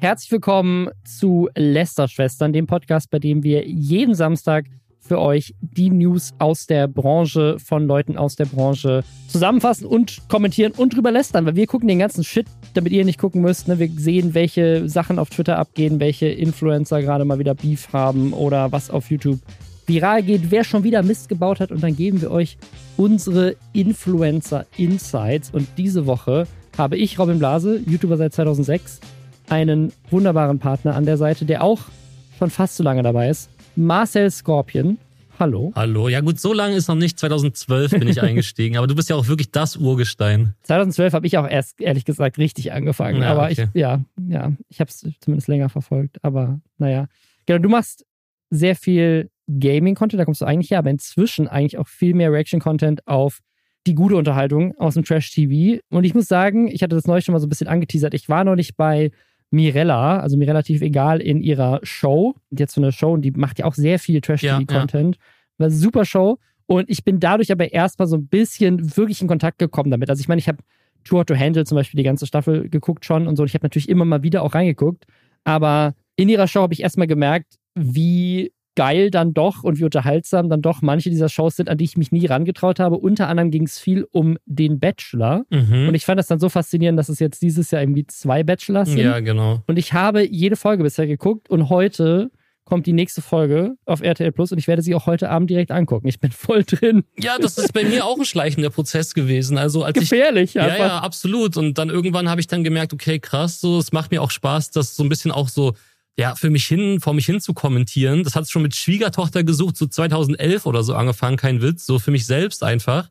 Herzlich willkommen zu Lester-Schwestern, dem Podcast, bei dem wir jeden Samstag für euch die News aus der Branche von Leuten aus der Branche zusammenfassen und kommentieren und drüber lästern, weil wir gucken den ganzen Shit, damit ihr nicht gucken müsst. Ne? Wir sehen, welche Sachen auf Twitter abgehen, welche Influencer gerade mal wieder Beef haben oder was auf YouTube viral geht, wer schon wieder Mist gebaut hat und dann geben wir euch unsere Influencer Insights und diese Woche habe ich, Robin Blase, YouTuber seit 2006, einen wunderbaren Partner an der Seite, der auch schon fast so lange dabei ist. Marcel Scorpion. Hallo. Hallo. Ja gut, so lange ist noch nicht. 2012 bin ich eingestiegen, aber du bist ja auch wirklich das Urgestein. 2012 habe ich auch erst, ehrlich gesagt, richtig angefangen. Ja, aber okay. ich, ja, ja, ich habe es zumindest länger verfolgt. Aber naja. Genau, du machst sehr viel Gaming-Content, da kommst du eigentlich her, aber inzwischen eigentlich auch viel mehr Reaction-Content auf die gute Unterhaltung aus dem Trash-TV. Und ich muss sagen, ich hatte das neulich schon mal so ein bisschen angeteasert. Ich war noch nicht bei Mirella, also mir relativ egal, in ihrer Show. Hat so eine Show und die macht ja auch sehr viel Trash-TV-Content. Ja, ja. War eine super Show. Und ich bin dadurch aber erstmal so ein bisschen wirklich in Kontakt gekommen damit. Also ich meine, ich habe Tour to Handle zum Beispiel die ganze Staffel geguckt schon und so. Ich habe natürlich immer mal wieder auch reingeguckt. Aber in ihrer Show habe ich erstmal gemerkt, wie geil dann doch und wie unterhaltsam dann doch manche dieser Shows sind, an die ich mich nie rangetraut habe. Unter anderem ging es viel um den Bachelor. Mhm. Und ich fand das dann so faszinierend, dass es jetzt dieses Jahr irgendwie zwei Bachelors sind. Ja, genau. Und ich habe jede Folge bisher geguckt und heute kommt die nächste Folge auf RTL Plus und ich werde sie auch heute Abend direkt angucken. Ich bin voll drin. Ja, das ist bei mir auch ein schleichender Prozess gewesen. Also als gefährlich. Ich, ja, ja, absolut. Und dann irgendwann habe ich dann gemerkt, okay, krass, so es macht mir auch Spaß, das so ein bisschen auch so ja, für mich hin, vor mich hin zu kommentieren. Das hat schon mit Schwiegertochter gesucht, so 2011 oder so angefangen, kein Witz, so für mich selbst einfach.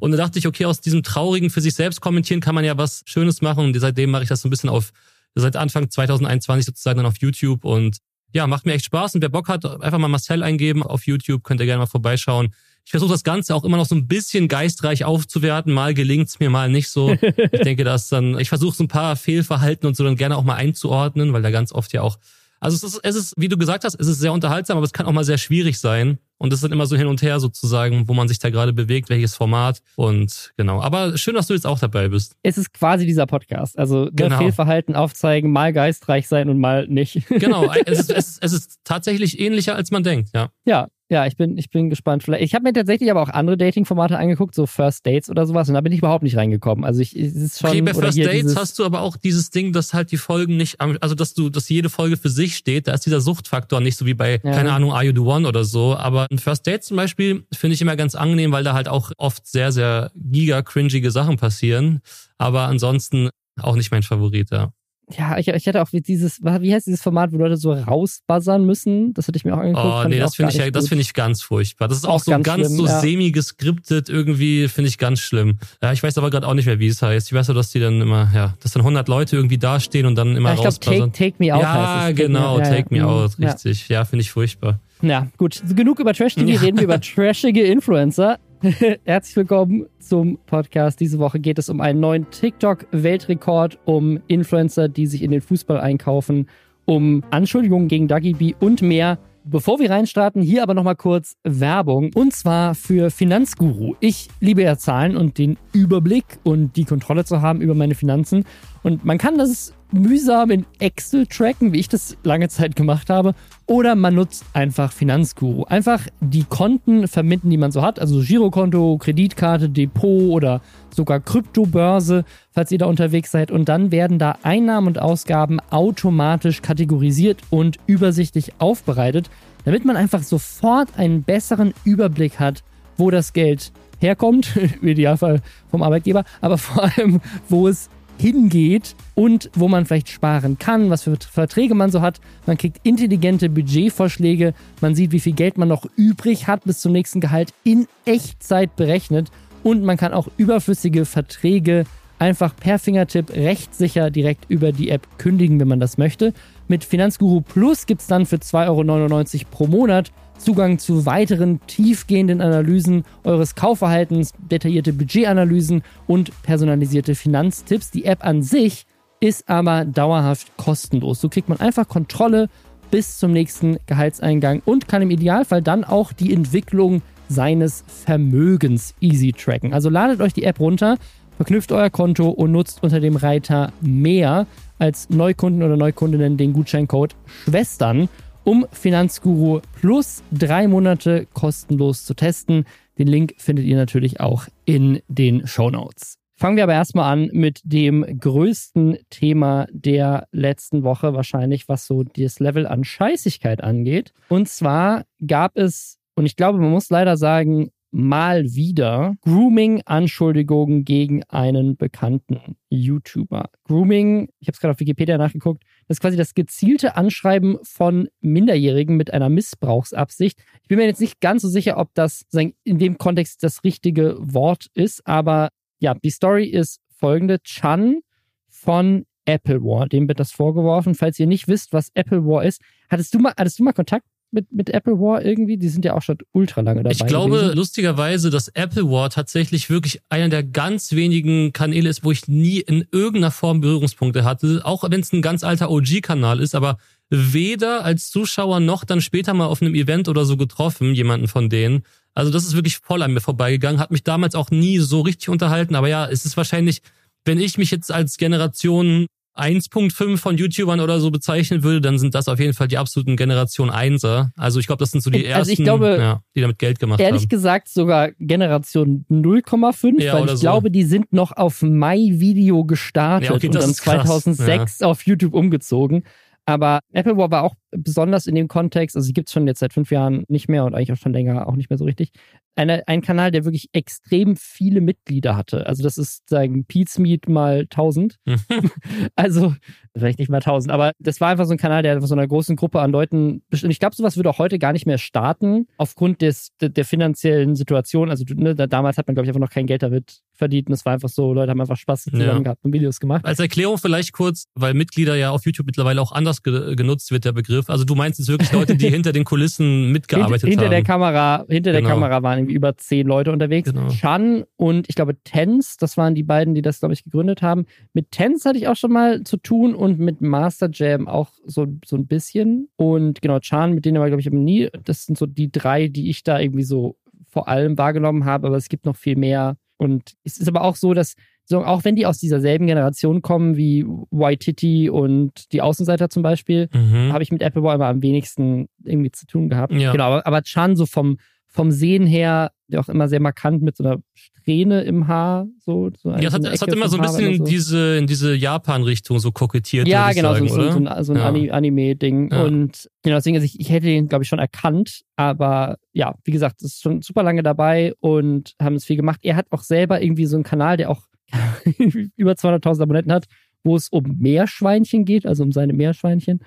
Und da dachte ich, okay, aus diesem traurigen für sich selbst kommentieren kann man ja was Schönes machen. Und seitdem mache ich das so ein bisschen auf, seit Anfang 2021 sozusagen dann auf YouTube. Und ja, macht mir echt Spaß. Und wer Bock hat, einfach mal Marcel eingeben auf YouTube, könnt ihr gerne mal vorbeischauen. Ich versuche das Ganze auch immer noch so ein bisschen geistreich aufzuwerten. Mal gelingt's mir, mal nicht so. Ich denke, dass dann, ich versuche so ein paar Fehlverhalten und so dann gerne auch mal einzuordnen, weil da ganz oft ja auch also es ist, es ist, wie du gesagt hast, es ist sehr unterhaltsam, aber es kann auch mal sehr schwierig sein. Und es ist dann immer so hin und her sozusagen, wo man sich da gerade bewegt, welches Format. Und genau. Aber schön, dass du jetzt auch dabei bist. Es ist quasi dieser Podcast. Also genau. Fehlverhalten aufzeigen, mal geistreich sein und mal nicht. Genau. Es ist, es, ist, es ist tatsächlich ähnlicher, als man denkt, ja. Ja, ja, ich bin, ich bin gespannt. Vielleicht, ich habe mir tatsächlich aber auch andere Dating-Formate angeguckt, so First Dates oder sowas, und da bin ich überhaupt nicht reingekommen. Also ich, es ist schon. Okay, bei First Dates hast du aber auch dieses Ding, dass halt die Folgen nicht, also dass du, dass jede Folge für sich steht. Da ist dieser Suchtfaktor nicht so wie bei, ja. keine Ahnung, Are You the One oder so. Aber ein First Date zum Beispiel finde ich immer ganz angenehm, weil da halt auch oft sehr, sehr giga-cringige Sachen passieren. Aber ansonsten auch nicht mein Favorit, ja ja, ich, ich hätte auch dieses, wie heißt dieses Format, wo Leute so rausbuzzern müssen? Das hätte ich mir auch angeguckt. Oh, nee, das finde ich, ja, das finde ich ganz furchtbar. Das ist auch, auch so ganz, ganz schlimm, so ja. semi-geskriptet irgendwie, finde ich ganz schlimm. Ja, ich weiß aber gerade auch nicht mehr, wie es heißt. Ich weiß nur, dass die dann immer, ja, dass dann 100 Leute irgendwie dastehen und dann immer ja, ich rausbuzzern. Glaub, take, take Me Out ja, heißt es. Genau, ja, Take Me Out, richtig. Ja, finde ich furchtbar. Ja, gut. Genug über Trash-TV, reden wir über trashige Influencer. Herzlich willkommen zum Podcast. Diese Woche geht es um einen neuen TikTok-Weltrekord, um Influencer, die sich in den Fußball einkaufen, um Anschuldigungen gegen Dagi B und mehr. Bevor wir reinstarten, hier aber nochmal kurz Werbung. Und zwar für Finanzguru. Ich liebe ja Zahlen und den Überblick und die Kontrolle zu haben über meine Finanzen. Und man kann das mühsam in Excel tracken, wie ich das lange Zeit gemacht habe. Oder man nutzt einfach Finanzguru. Einfach die Konten vermitteln, die man so hat. Also Girokonto, Kreditkarte, Depot oder sogar Kryptobörse, falls ihr da unterwegs seid. Und dann werden da Einnahmen und Ausgaben automatisch kategorisiert und übersichtlich aufbereitet, damit man einfach sofort einen besseren Überblick hat, wo das Geld herkommt, im Idealfall vom Arbeitgeber, aber vor allem, wo es hingeht und wo man vielleicht sparen kann, was für Verträge man so hat. Man kriegt intelligente Budgetvorschläge, man sieht, wie viel Geld man noch übrig hat bis zum nächsten Gehalt in Echtzeit berechnet und man kann auch überflüssige Verträge einfach per Fingertipp rechtssicher direkt über die App kündigen, wenn man das möchte. Mit Finanzguru Plus gibt es dann für 2,99 Euro pro Monat Zugang zu weiteren tiefgehenden Analysen eures Kaufverhaltens, detaillierte Budgetanalysen und personalisierte Finanztipps. Die App an sich ist aber dauerhaft kostenlos. So kriegt man einfach Kontrolle bis zum nächsten Gehaltseingang und kann im Idealfall dann auch die Entwicklung seines Vermögens easy tracken. Also ladet euch die App runter Verknüpft euer Konto und nutzt unter dem Reiter mehr als Neukunden oder Neukundinnen den Gutscheincode Schwestern, um Finanzguru plus drei Monate kostenlos zu testen. Den Link findet ihr natürlich auch in den Show Notes. Fangen wir aber erstmal an mit dem größten Thema der letzten Woche, wahrscheinlich, was so das Level an Scheißigkeit angeht. Und zwar gab es, und ich glaube, man muss leider sagen, mal wieder Grooming-Anschuldigungen gegen einen bekannten YouTuber. Grooming, ich habe es gerade auf Wikipedia nachgeguckt, das ist quasi das gezielte Anschreiben von Minderjährigen mit einer Missbrauchsabsicht. Ich bin mir jetzt nicht ganz so sicher, ob das in dem Kontext das richtige Wort ist, aber ja, die Story ist folgende. Chan von Apple War, dem wird das vorgeworfen. Falls ihr nicht wisst, was Apple War ist, hattest du mal, hattest du mal Kontakt mit, mit Apple War irgendwie? Die sind ja auch schon ultra lange dabei. Ich glaube gewesen. lustigerweise, dass Apple War tatsächlich wirklich einer der ganz wenigen Kanäle ist, wo ich nie in irgendeiner Form Berührungspunkte hatte. Auch wenn es ein ganz alter OG-Kanal ist, aber weder als Zuschauer noch dann später mal auf einem Event oder so getroffen, jemanden von denen. Also das ist wirklich voll an mir vorbeigegangen, hat mich damals auch nie so richtig unterhalten, aber ja, es ist wahrscheinlich, wenn ich mich jetzt als Generation 1.5 von YouTubern oder so bezeichnen würde, dann sind das auf jeden Fall die absoluten Generation 1er. Also ich glaube, das sind so die ersten, also ich glaube, ja, die damit Geld gemacht ehrlich haben. Ehrlich gesagt sogar Generation 0,5, ja, weil ich so. glaube, die sind noch auf My Video gestartet ja, okay, und dann 2006 auf YouTube umgezogen. Aber Apple War war auch besonders in dem Kontext, also sie gibt es schon jetzt seit fünf Jahren nicht mehr und eigentlich auch schon länger auch nicht mehr so richtig. Eine, ein Kanal, der wirklich extrem viele Mitglieder hatte. Also das ist sagen Pete's Meet mal 1000. also vielleicht nicht mal 1000, aber das war einfach so ein Kanal, der von so einer großen Gruppe an Leuten bestimmt. Ich glaube, sowas würde auch heute gar nicht mehr starten aufgrund des der, der finanziellen Situation. Also ne, damals hat man glaube ich einfach noch kein Geld damit verdient. Und es war einfach so, Leute haben einfach Spaß zusammen ja. gehabt und Videos gemacht. Als Erklärung vielleicht kurz, weil Mitglieder ja auf YouTube mittlerweile auch anders ge genutzt wird, der Begriff. Also du meinst jetzt wirklich Leute, die hinter den Kulissen mitgearbeitet hinter, hinter haben. Der Kamera, hinter genau. der Kamera waren irgendwie über zehn Leute unterwegs. Genau. Chan und ich glaube Tens, das waren die beiden, die das, glaube ich, gegründet haben. Mit Tens hatte ich auch schon mal zu tun und mit Master Jam auch so, so ein bisschen. Und genau, Chan, mit denen aber, glaube ich, nie. Das sind so die drei, die ich da irgendwie so vor allem wahrgenommen habe, aber es gibt noch viel mehr und es ist aber auch so, dass so, auch wenn die aus dieser selben Generation kommen wie Waititi und die Außenseiter zum Beispiel, mhm. habe ich mit Apple Boy immer am wenigsten irgendwie zu tun gehabt. Ja. Genau, aber, aber Chan so vom, vom Sehen her, auch immer sehr markant mit so einer Strähne im Haar. So, so ja, es hat, es hat immer so ein bisschen in diese, in diese Japan-Richtung so kokettiert. Ja, genau, sagen, so, so, ein, so ein ja. Anime-Ding. Ja. Und genau, deswegen, also ich, ich hätte ihn, glaube ich, schon erkannt. Aber ja, wie gesagt, ist schon super lange dabei und haben es viel gemacht. Er hat auch selber irgendwie so einen Kanal, der auch über 200.000 Abonnenten hat, wo es um Meerschweinchen geht, also um seine Meerschweinchen.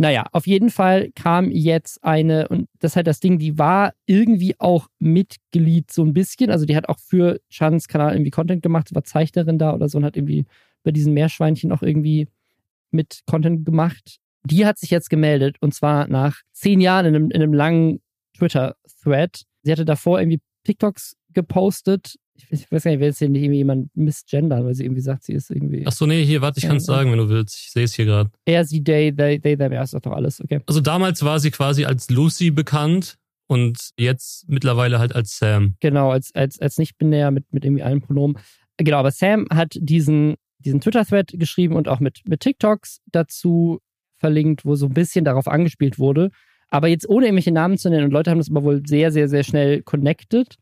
Naja, auf jeden Fall kam jetzt eine, und das ist halt das Ding, die war irgendwie auch Mitglied so ein bisschen. Also die hat auch für Chans Kanal irgendwie Content gemacht, war Zeichnerin da oder so und hat irgendwie bei diesen Meerschweinchen auch irgendwie mit Content gemacht. Die hat sich jetzt gemeldet und zwar nach zehn Jahren in einem, in einem langen Twitter-Thread. Sie hatte davor irgendwie TikToks gepostet ich weiß gar nicht, will jetzt hier nicht irgendwie jemand misgendern, weil sie irgendwie sagt, sie ist irgendwie. Ach so, nee, hier, warte, ich kann es sagen, wenn du willst. Ich sehe es hier gerade. Er, sie, they, they, they, them, ja, ist doch alles, okay. Also damals war sie quasi als Lucy bekannt und jetzt mittlerweile halt als Sam. Genau, als, als, als nicht-binär mit, mit irgendwie allen Pronomen. Genau, aber Sam hat diesen, diesen Twitter-Thread geschrieben und auch mit, mit TikToks dazu verlinkt, wo so ein bisschen darauf angespielt wurde. Aber jetzt ohne irgendwelche Namen zu nennen und Leute haben das aber wohl sehr, sehr, sehr schnell connected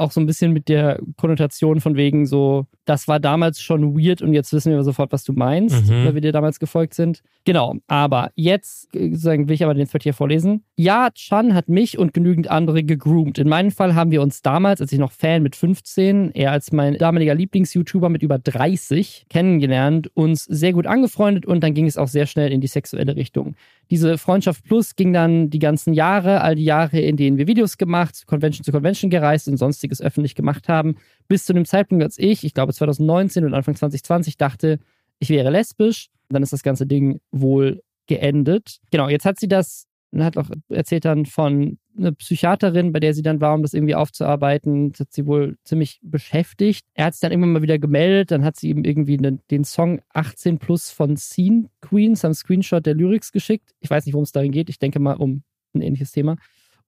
auch so ein bisschen mit der Konnotation von wegen so, das war damals schon weird und jetzt wissen wir sofort, was du meinst, mhm. weil wir dir damals gefolgt sind. Genau, aber jetzt äh, sagen, will ich aber den Thread hier vorlesen. Ja, Chan hat mich und genügend andere gegroomt. In meinem Fall haben wir uns damals, als ich noch Fan mit 15, er als mein damaliger Lieblings-YouTuber mit über 30 kennengelernt, uns sehr gut angefreundet und dann ging es auch sehr schnell in die sexuelle Richtung. Diese Freundschaft Plus ging dann die ganzen Jahre, all die Jahre, in denen wir Videos gemacht, Convention zu Convention gereist und sonstiges öffentlich gemacht haben, bis zu dem Zeitpunkt, als ich, ich glaube 2019 und Anfang 2020, dachte, ich wäre lesbisch. Dann ist das ganze Ding wohl geendet. Genau, jetzt hat sie das, hat auch erzählt dann von einer Psychiaterin, bei der sie dann war, um das irgendwie aufzuarbeiten. Das hat sie wohl ziemlich beschäftigt. Er hat sich dann irgendwann mal wieder gemeldet. Dann hat sie ihm irgendwie den, den Song 18 Plus von Scene Queens am Screenshot der Lyrics geschickt. Ich weiß nicht, worum es darin geht. Ich denke mal um ein ähnliches Thema.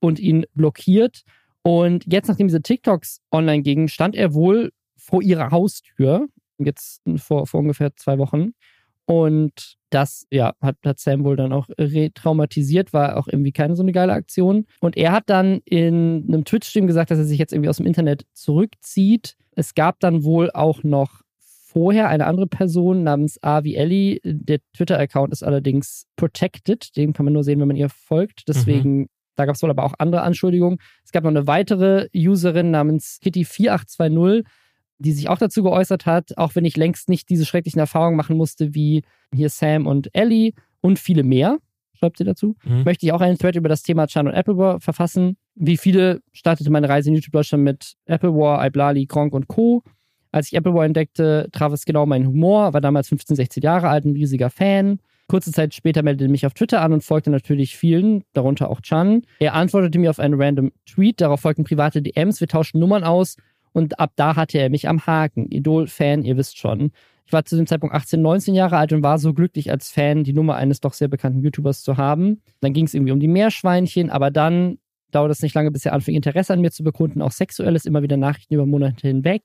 Und ihn blockiert. Und jetzt, nachdem diese TikToks online gingen, stand er wohl vor ihrer Haustür jetzt vor, vor ungefähr zwei Wochen. Und das ja, hat, hat Sam wohl dann auch retraumatisiert, war auch irgendwie keine so eine geile Aktion. Und er hat dann in einem Twitch-Stream gesagt, dass er sich jetzt irgendwie aus dem Internet zurückzieht. Es gab dann wohl auch noch vorher eine andere Person namens Avi Ellie. Der Twitter-Account ist allerdings protected. Den kann man nur sehen, wenn man ihr folgt. Deswegen, mhm. da gab es wohl aber auch andere Anschuldigungen. Es gab noch eine weitere Userin namens Kitty4820 die sich auch dazu geäußert hat, auch wenn ich längst nicht diese schrecklichen Erfahrungen machen musste wie hier Sam und Ellie und viele mehr, schreibt sie dazu, mhm. möchte ich auch einen Thread über das Thema Chan und Apple War verfassen. Wie viele startete meine Reise in YouTube Deutschland mit Apple War, Iblali, Gronk und Co. Als ich Apple War entdeckte, traf es genau meinen Humor, war damals 15, 16 Jahre alt, ein riesiger Fan. Kurze Zeit später meldete mich auf Twitter an und folgte natürlich vielen, darunter auch Chan. Er antwortete mir auf einen random Tweet, darauf folgten private DMs, wir tauschten Nummern aus und ab da hatte er mich am Haken. Idol-Fan, ihr wisst schon. Ich war zu dem Zeitpunkt 18, 19 Jahre alt und war so glücklich als Fan, die Nummer eines doch sehr bekannten YouTubers zu haben. Dann ging es irgendwie um die Meerschweinchen, aber dann dauert es nicht lange, bis er anfing, Interesse an mir zu bekunden, auch sexuelles, immer wieder Nachrichten über Monate hinweg,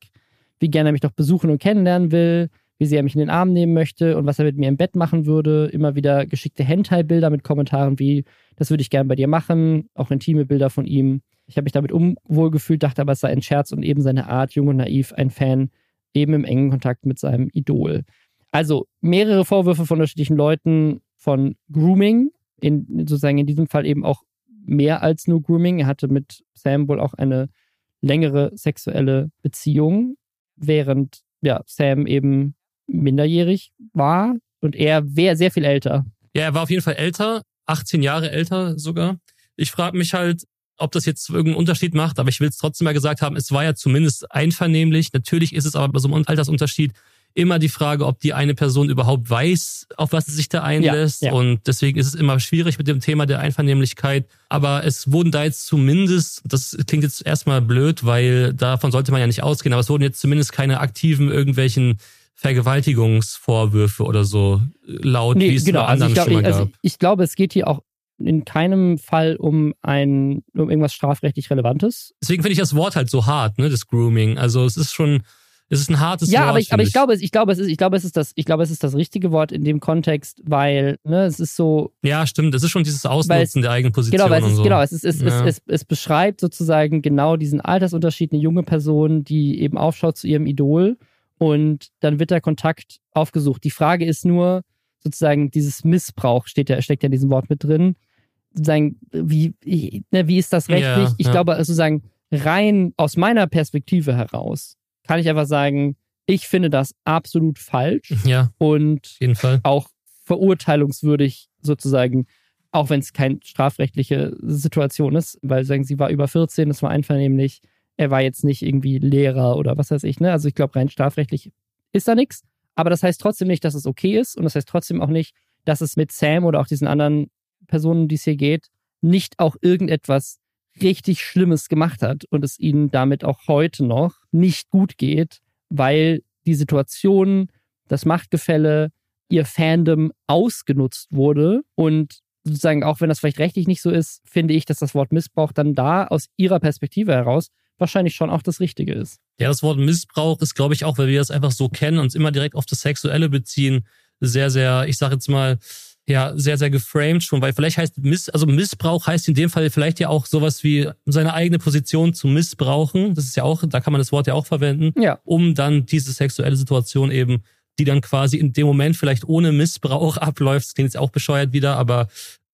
wie gerne er mich doch besuchen und kennenlernen will, wie sehr er mich in den Arm nehmen möchte und was er mit mir im Bett machen würde. Immer wieder geschickte Hentai-Bilder mit Kommentaren wie, das würde ich gerne bei dir machen, auch intime Bilder von ihm. Ich habe mich damit unwohl gefühlt, dachte aber, es sei ein Scherz und eben seine Art, jung und naiv, ein Fan, eben im engen Kontakt mit seinem Idol. Also mehrere Vorwürfe von unterschiedlichen Leuten von Grooming, in, sozusagen in diesem Fall eben auch mehr als nur Grooming. Er hatte mit Sam wohl auch eine längere sexuelle Beziehung, während ja, Sam eben minderjährig war und er wäre sehr viel älter. Ja, er war auf jeden Fall älter, 18 Jahre älter sogar. Ich frage mich halt, ob das jetzt irgendeinen Unterschied macht, aber ich will es trotzdem mal gesagt haben, es war ja zumindest einvernehmlich. Natürlich ist es aber bei so einem Altersunterschied immer die Frage, ob die eine Person überhaupt weiß, auf was sie sich da einlässt. Ja, ja. Und deswegen ist es immer schwierig mit dem Thema der Einvernehmlichkeit. Aber es wurden da jetzt zumindest, das klingt jetzt erstmal blöd, weil davon sollte man ja nicht ausgehen, aber es wurden jetzt zumindest keine aktiven irgendwelchen Vergewaltigungsvorwürfe oder so laut, nee, wie es genau. bei anderen also ich, glaub, ich, also ich glaube, es geht hier auch in keinem Fall um ein um irgendwas strafrechtlich Relevantes. Deswegen finde ich das Wort halt so hart, ne, das Grooming. Also es ist schon, es ist ein hartes ja, Wort. Ja, aber ich, aber ich glaube, ich glaube, es ist, ich glaube, es ist das, ich glaube, es ist das richtige Wort in dem Kontext, weil, ne, es ist so. Ja, stimmt. Es ist schon dieses Ausnutzen es, der eigenen Position genau, weil es ist, so. Genau, es ist, es, ja. es, es, es beschreibt sozusagen genau diesen Altersunterschied, eine junge Person, die eben aufschaut zu ihrem Idol und dann wird der Kontakt aufgesucht. Die Frage ist nur, sozusagen, dieses Missbrauch steht ja, steckt ja in diesem Wort mit drin sozusagen, wie, ne, wie ist das rechtlich? Ja, ich ja. glaube, sozusagen rein aus meiner Perspektive heraus kann ich einfach sagen, ich finde das absolut falsch. Ja. Und auch verurteilungswürdig sozusagen, auch wenn es keine strafrechtliche Situation ist, weil sagen, sie war über 14, das war einvernehmlich. Er war jetzt nicht irgendwie Lehrer oder was weiß ich, ne? Also ich glaube, rein strafrechtlich ist da nichts. Aber das heißt trotzdem nicht, dass es okay ist und das heißt trotzdem auch nicht, dass es mit Sam oder auch diesen anderen Personen, die es hier geht, nicht auch irgendetwas richtig Schlimmes gemacht hat und es ihnen damit auch heute noch nicht gut geht, weil die Situation, das Machtgefälle, ihr Fandom ausgenutzt wurde und sozusagen, auch wenn das vielleicht rechtlich nicht so ist, finde ich, dass das Wort Missbrauch dann da aus ihrer Perspektive heraus wahrscheinlich schon auch das Richtige ist. Ja, das Wort Missbrauch ist, glaube ich, auch, weil wir das einfach so kennen, uns immer direkt auf das Sexuelle beziehen, sehr, sehr, ich sage jetzt mal, ja sehr, sehr geframed schon, weil vielleicht heißt Miss, also Missbrauch heißt in dem Fall vielleicht ja auch sowas wie seine eigene Position zu missbrauchen. Das ist ja auch, da kann man das Wort ja auch verwenden, ja. um dann diese sexuelle Situation eben, die dann quasi in dem Moment vielleicht ohne Missbrauch abläuft. Das klingt jetzt auch bescheuert wieder, aber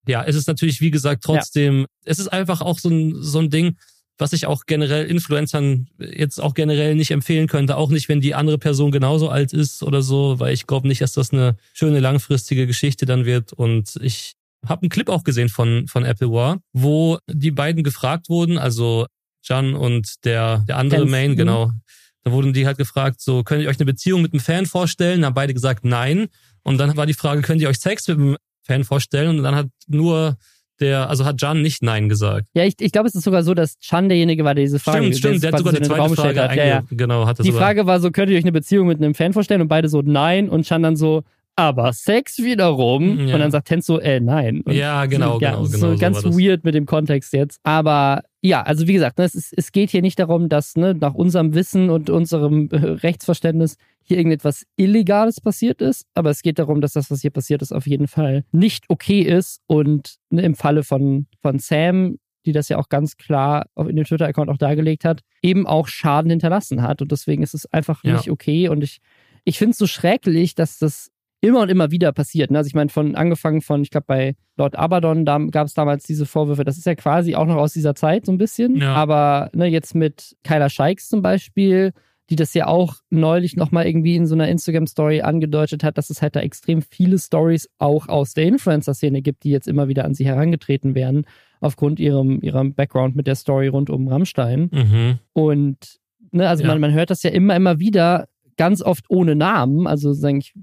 ja, es ist natürlich, wie gesagt, trotzdem, ja. es ist einfach auch so ein, so ein Ding, was ich auch generell Influencern jetzt auch generell nicht empfehlen könnte, auch nicht, wenn die andere Person genauso alt ist oder so, weil ich glaube nicht, dass das eine schöne langfristige Geschichte dann wird. Und ich habe einen Clip auch gesehen von, von Apple War, wo die beiden gefragt wurden, also Jan und der, der andere Main, mhm. genau. Da wurden die halt gefragt, so, könnt ihr euch eine Beziehung mit einem Fan vorstellen? Da haben beide gesagt, nein. Und dann war die Frage, könnt ihr euch Sex mit einem Fan vorstellen? Und dann hat nur der, also hat Can nicht Nein gesagt. Ja, ich, ich glaube, es ist sogar so, dass Can derjenige war, der diese Frage Stimmt, stimmt, der hat sogar so die zweite Frage hat. Ja, ja. Genau, hat Die sogar. Frage war so, könnt ihr euch eine Beziehung mit einem Fan vorstellen? Und beide so Nein und Can dann so, aber Sex wiederum. Ja. Und dann sagt Tenzo, äh, nein. Und ja, genau, so, ja, genau. So genau ganz so weird mit dem Kontext jetzt. Aber ja, also wie gesagt, ne, es, ist, es geht hier nicht darum, dass ne, nach unserem Wissen und unserem äh, Rechtsverständnis hier irgendetwas Illegales passiert ist, aber es geht darum, dass das, was hier passiert ist, auf jeden Fall nicht okay ist und ne, im Falle von, von Sam, die das ja auch ganz klar in dem Twitter-Account auch dargelegt hat, eben auch Schaden hinterlassen hat und deswegen ist es einfach Ja. nicht okay und ich, ich finde es so schrecklich, dass das immer und immer wieder passiert. Ne? Also ich meine, von angefangen von, ich glaube, bei Lord Abaddon da gab es damals diese Vorwürfe. Das ist ja quasi auch noch aus dieser Zeit so ein bisschen. Ja. Aber ne, jetzt mit Kyla Scheiks zum Beispiel, die das ja auch neulich nochmal irgendwie in so einer Instagram-Story angedeutet hat, dass es halt da extrem viele Stories auch aus der Influencer-Szene gibt, die jetzt immer wieder an sie herangetreten werden, aufgrund ihrem, ihrem Background mit der Story rund um Rammstein. Mhm. Und ne, also Ja. man, man hört das ja immer, immer wieder, ganz oft ohne Namen. Also ich,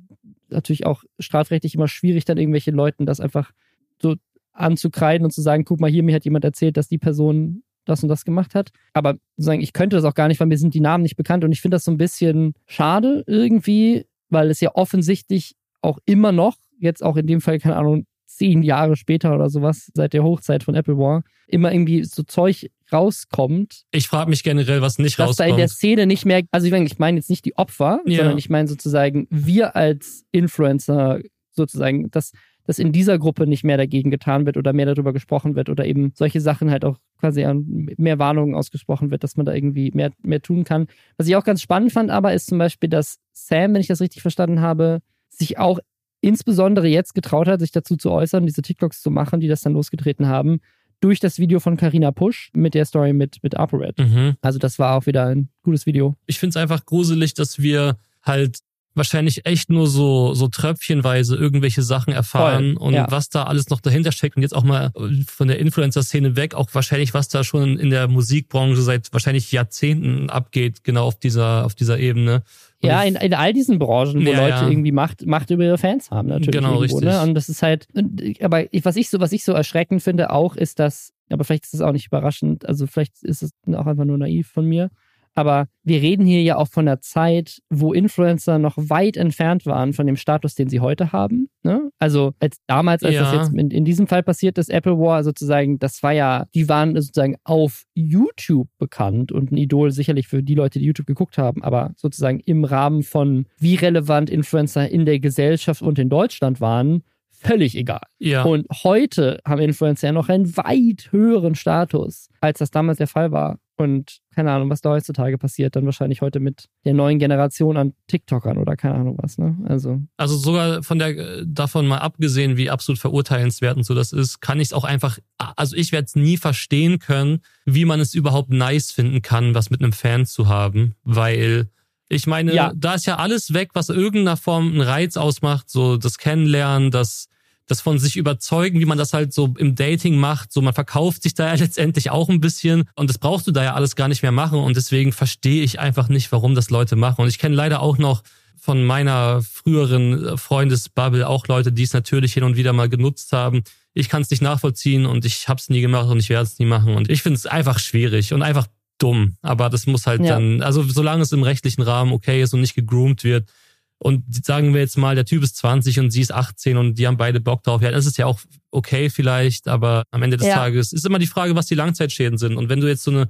natürlich auch strafrechtlich immer schwierig, dann irgendwelche Leuten das einfach so anzukreiden und zu sagen, guck mal hier, mir hat jemand erzählt, dass die Person das und das gemacht hat. Aber sagen, ich könnte das auch gar nicht, weil mir sind die Namen nicht bekannt und ich finde das so ein bisschen schade irgendwie, weil es ja offensichtlich auch immer noch, jetzt auch in dem Fall, keine Ahnung, zehn Jahre später oder sowas, seit der Hochzeit von Apple War, immer irgendwie so Zeug rauskommt, Ich frage mich generell, was nicht dass da in der rauskommt. Szene nicht mehr, also ich meine, ich meine jetzt nicht die Opfer, Ja. sondern ich meine sozusagen wir als Influencer sozusagen, dass, dass in dieser Gruppe nicht mehr dagegen getan wird oder mehr darüber gesprochen wird oder eben solche Sachen halt auch quasi mehr Warnungen ausgesprochen wird, dass man da irgendwie mehr, mehr tun kann. Was ich auch ganz spannend fand aber, ist zum Beispiel, dass Sam, wenn ich das richtig verstanden habe, sich auch insbesondere jetzt getraut hat, sich dazu zu äußern, diese TikToks zu machen, die das dann losgetreten haben, durch das Video von Carina Pusch mit der Story mit, mit ApoRed. Mhm. Also das war auch wieder ein gutes Video. Ich finde es einfach gruselig, dass wir halt wahrscheinlich echt nur so, so tröpfchenweise irgendwelche Sachen erfahren Voll, und ja. was da alles noch dahinter steckt und jetzt auch mal von der Influencer-Szene weg, auch wahrscheinlich, was da schon in der Musikbranche seit wahrscheinlich Jahrzehnten abgeht, genau auf dieser, auf dieser Ebene. Ja, in, in all diesen Branchen, wo Ja, Leute ja. irgendwie Macht, Macht über ihre Fans haben, natürlich. Genau, irgendwo, richtig. Ne? Und das ist halt, aber was ich so, was ich so erschreckend finde auch, ist, dass, aber vielleicht ist das auch nicht überraschend, also vielleicht ist es auch einfach nur naiv von mir. Aber wir reden hier ja auch von einer Zeit, wo Influencer noch weit entfernt waren von dem Status, den sie heute haben. Ne? Also als damals, als das Ja. jetzt in, in diesem Fall passiert ist, Apple War sozusagen, das war ja, die waren sozusagen auf YouTube bekannt und ein Idol sicherlich für die Leute, die YouTube geguckt haben, aber sozusagen im Rahmen von wie relevant Influencer in der Gesellschaft und in Deutschland waren, völlig egal. ja. Und heute haben Influencer ja noch einen weit höheren Status, als das damals der Fall war. Und keine Ahnung, was da heutzutage passiert, dann wahrscheinlich heute mit der neuen Generation an TikTokern oder keine Ahnung was, ne? Also, Also sogar von der äh, davon mal abgesehen, wie absolut verurteilenswert und so das ist, kann ich es auch einfach, also ich werde es nie verstehen können, wie man es überhaupt nice finden kann, was mit einem Fan zu haben, weil ich meine, Ja. da ist ja alles weg, was irgendeiner Form einen Reiz ausmacht, so das Kennenlernen, das das von sich überzeugen, wie man das halt so im Dating macht. So, man verkauft sich da ja letztendlich auch ein bisschen und das brauchst du da ja alles gar nicht mehr machen und deswegen verstehe ich einfach nicht, warum das Leute machen. Und ich kenne leider auch noch von meiner früheren Freundesbubble auch Leute, die es natürlich hin und wieder mal genutzt haben. Ich kann es nicht nachvollziehen und ich habe es nie gemacht und ich werde es nie machen. Und ich finde es einfach schwierig und einfach dumm. Aber das muss halt Ja. dann, also solange es im rechtlichen Rahmen okay ist und nicht gegroomt wird. Und sagen wir jetzt mal, der Typ ist 20 und sie ist 18 und die haben beide Bock drauf. Ja, das ist ja auch okay vielleicht, aber am Ende des Ja. Tages ist immer die Frage, was die Langzeitschäden sind. Und wenn du jetzt so eine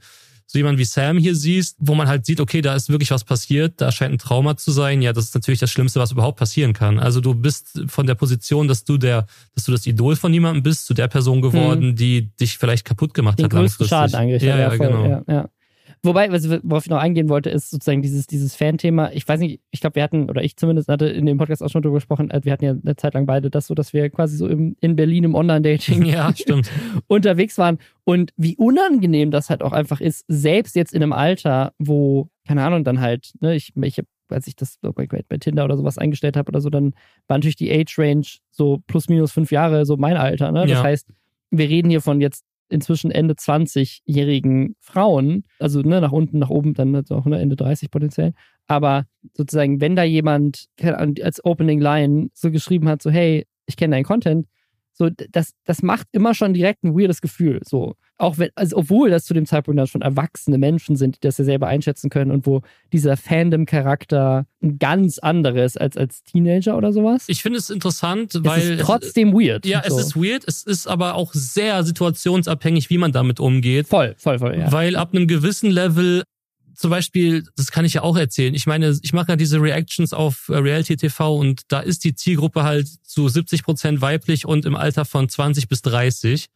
so jemand wie Sam hier siehst, wo man halt sieht, okay, da ist wirklich was passiert, da scheint ein Trauma zu sein, ja, das ist natürlich das Schlimmste, was überhaupt passieren kann. Also du bist von der Position, dass du der, dass du das Idol von jemandem bist, zu der Person geworden, die dich vielleicht kaputt gemacht den hat langfristig. Schaden angerichtet. Ja, ja, voll, genau. ja, ja. Wobei, was, worauf ich noch eingehen wollte, ist sozusagen dieses, dieses Fan-Thema. Ich weiß nicht, ich glaube, wir hatten, oder ich zumindest hatte in dem Podcast auch schon drüber gesprochen, äh, wir hatten ja eine Zeit lang beide das so, dass wir quasi so im, in Berlin im Online-Dating Ja, stimmt. unterwegs waren und wie unangenehm das halt auch einfach ist, selbst jetzt in einem Alter, wo, keine Ahnung, dann halt, ne, ich, ich hab, als ich das bei, bei Tinder oder sowas eingestellt habe oder so, dann war natürlich die Age-Range so plus minus fünf Jahre so mein Alter, ne? Das Ja. heißt, wir reden hier von jetzt inzwischen Ende 20-jährigen Frauen, also ne, nach unten, nach oben, dann halt auch ne, Ende 30 potenziell. Aber sozusagen, wenn da jemand als Opening Line so geschrieben hat, so, hey, ich kenne deinen Content, so, das, das macht immer schon direkt ein weirdes Gefühl. So. Auch wenn, also obwohl das zu dem Zeitpunkt dann schon erwachsene Menschen sind, die das ja selber einschätzen können und wo dieser Fandom-Charakter ein ganz anderes als als Teenager oder sowas. Ich finde es interessant, es weil ist trotzdem weird. ja, es so. ist weird, es ist aber auch sehr situationsabhängig, wie man damit umgeht. voll, voll, voll, ja. Weil ab einem gewissen Level zum Beispiel, das kann ich ja auch erzählen. Ich meine, ich mache ja diese Reactions auf äh, Reality TV und da ist die Zielgruppe halt zu 70 Prozent weiblich und im Alter von 20 bis 30.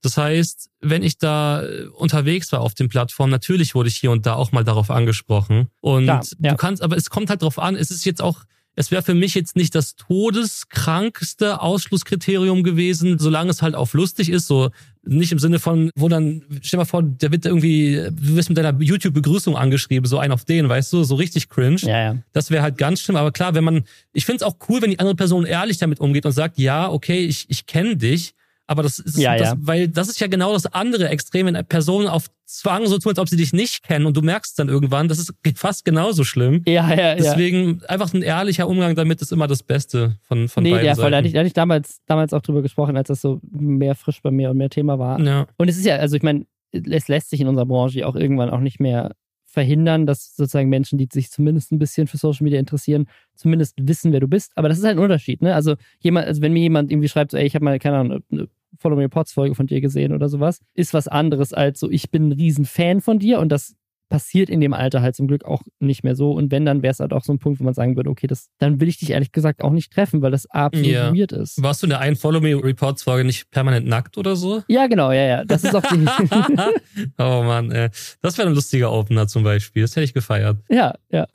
Das heißt, wenn ich da äh, unterwegs war auf den Plattformen, natürlich wurde ich hier und da auch mal darauf angesprochen. Und Klar, ja. du kannst, aber es kommt halt drauf an, es ist jetzt auch es wäre für mich jetzt nicht das todeskrankste Ausschlusskriterium gewesen, solange es halt auf lustig ist, so nicht im Sinne von, wo dann, stell mal vor, der wird irgendwie, du wirst mit deiner YouTube-Begrüßung angeschrieben, so ein auf den, weißt du, so richtig cringe. Ja, ja. Das wäre halt ganz schlimm. Aber klar, wenn man, ich finde es auch cool, wenn die andere Person ehrlich damit umgeht und sagt, ja, okay, ich, ich kenne dich, aber das ist, ja, das, ja. weil das ist ja genau das andere Extrem, wenn Personen auf Zwang so tun, als ob sie dich nicht kennen und du merkst dann irgendwann, das ist fast genauso schlimm. Ja, ja, Deswegen ja. einfach ein ehrlicher Umgang damit ist immer das Beste von, von nee, beiden ja, voll. Da hatte ich, da hatte ich damals, damals auch drüber gesprochen, als das so mehr frisch bei mir und mehr Thema war. Ja. Und es ist ja, also ich meine, es lässt sich in unserer Branche auch irgendwann auch nicht mehr verhindern, dass sozusagen Menschen, die sich zumindest ein bisschen für Social Media interessieren, zumindest wissen, wer du bist. Aber das ist halt ein Unterschied, ne? Also jemand, also wenn mir jemand irgendwie schreibt, so, ey, ich habe mal, keine Ahnung, eine Follow Me Pots Folge von dir gesehen oder sowas, ist was anderes als so, ich bin ein Riesenfan von dir und das passiert in dem Alter halt zum Glück auch nicht mehr so. Und wenn, dann wäre es halt auch so ein Punkt, wo man sagen würde, okay, das, dann will ich dich ehrlich gesagt auch nicht treffen, weil das absolut ja. weird ist. Warst du in der einen Follow Me Reports Folge nicht permanent nackt oder so? Ja, genau, ja, ja. Das ist auch die. oh Mann, ey. das wäre ein lustiger Opener zum Beispiel. Das hätte ich gefeiert. Ja, ja.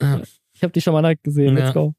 Ich habe dich schon mal nackt gesehen. Let's go.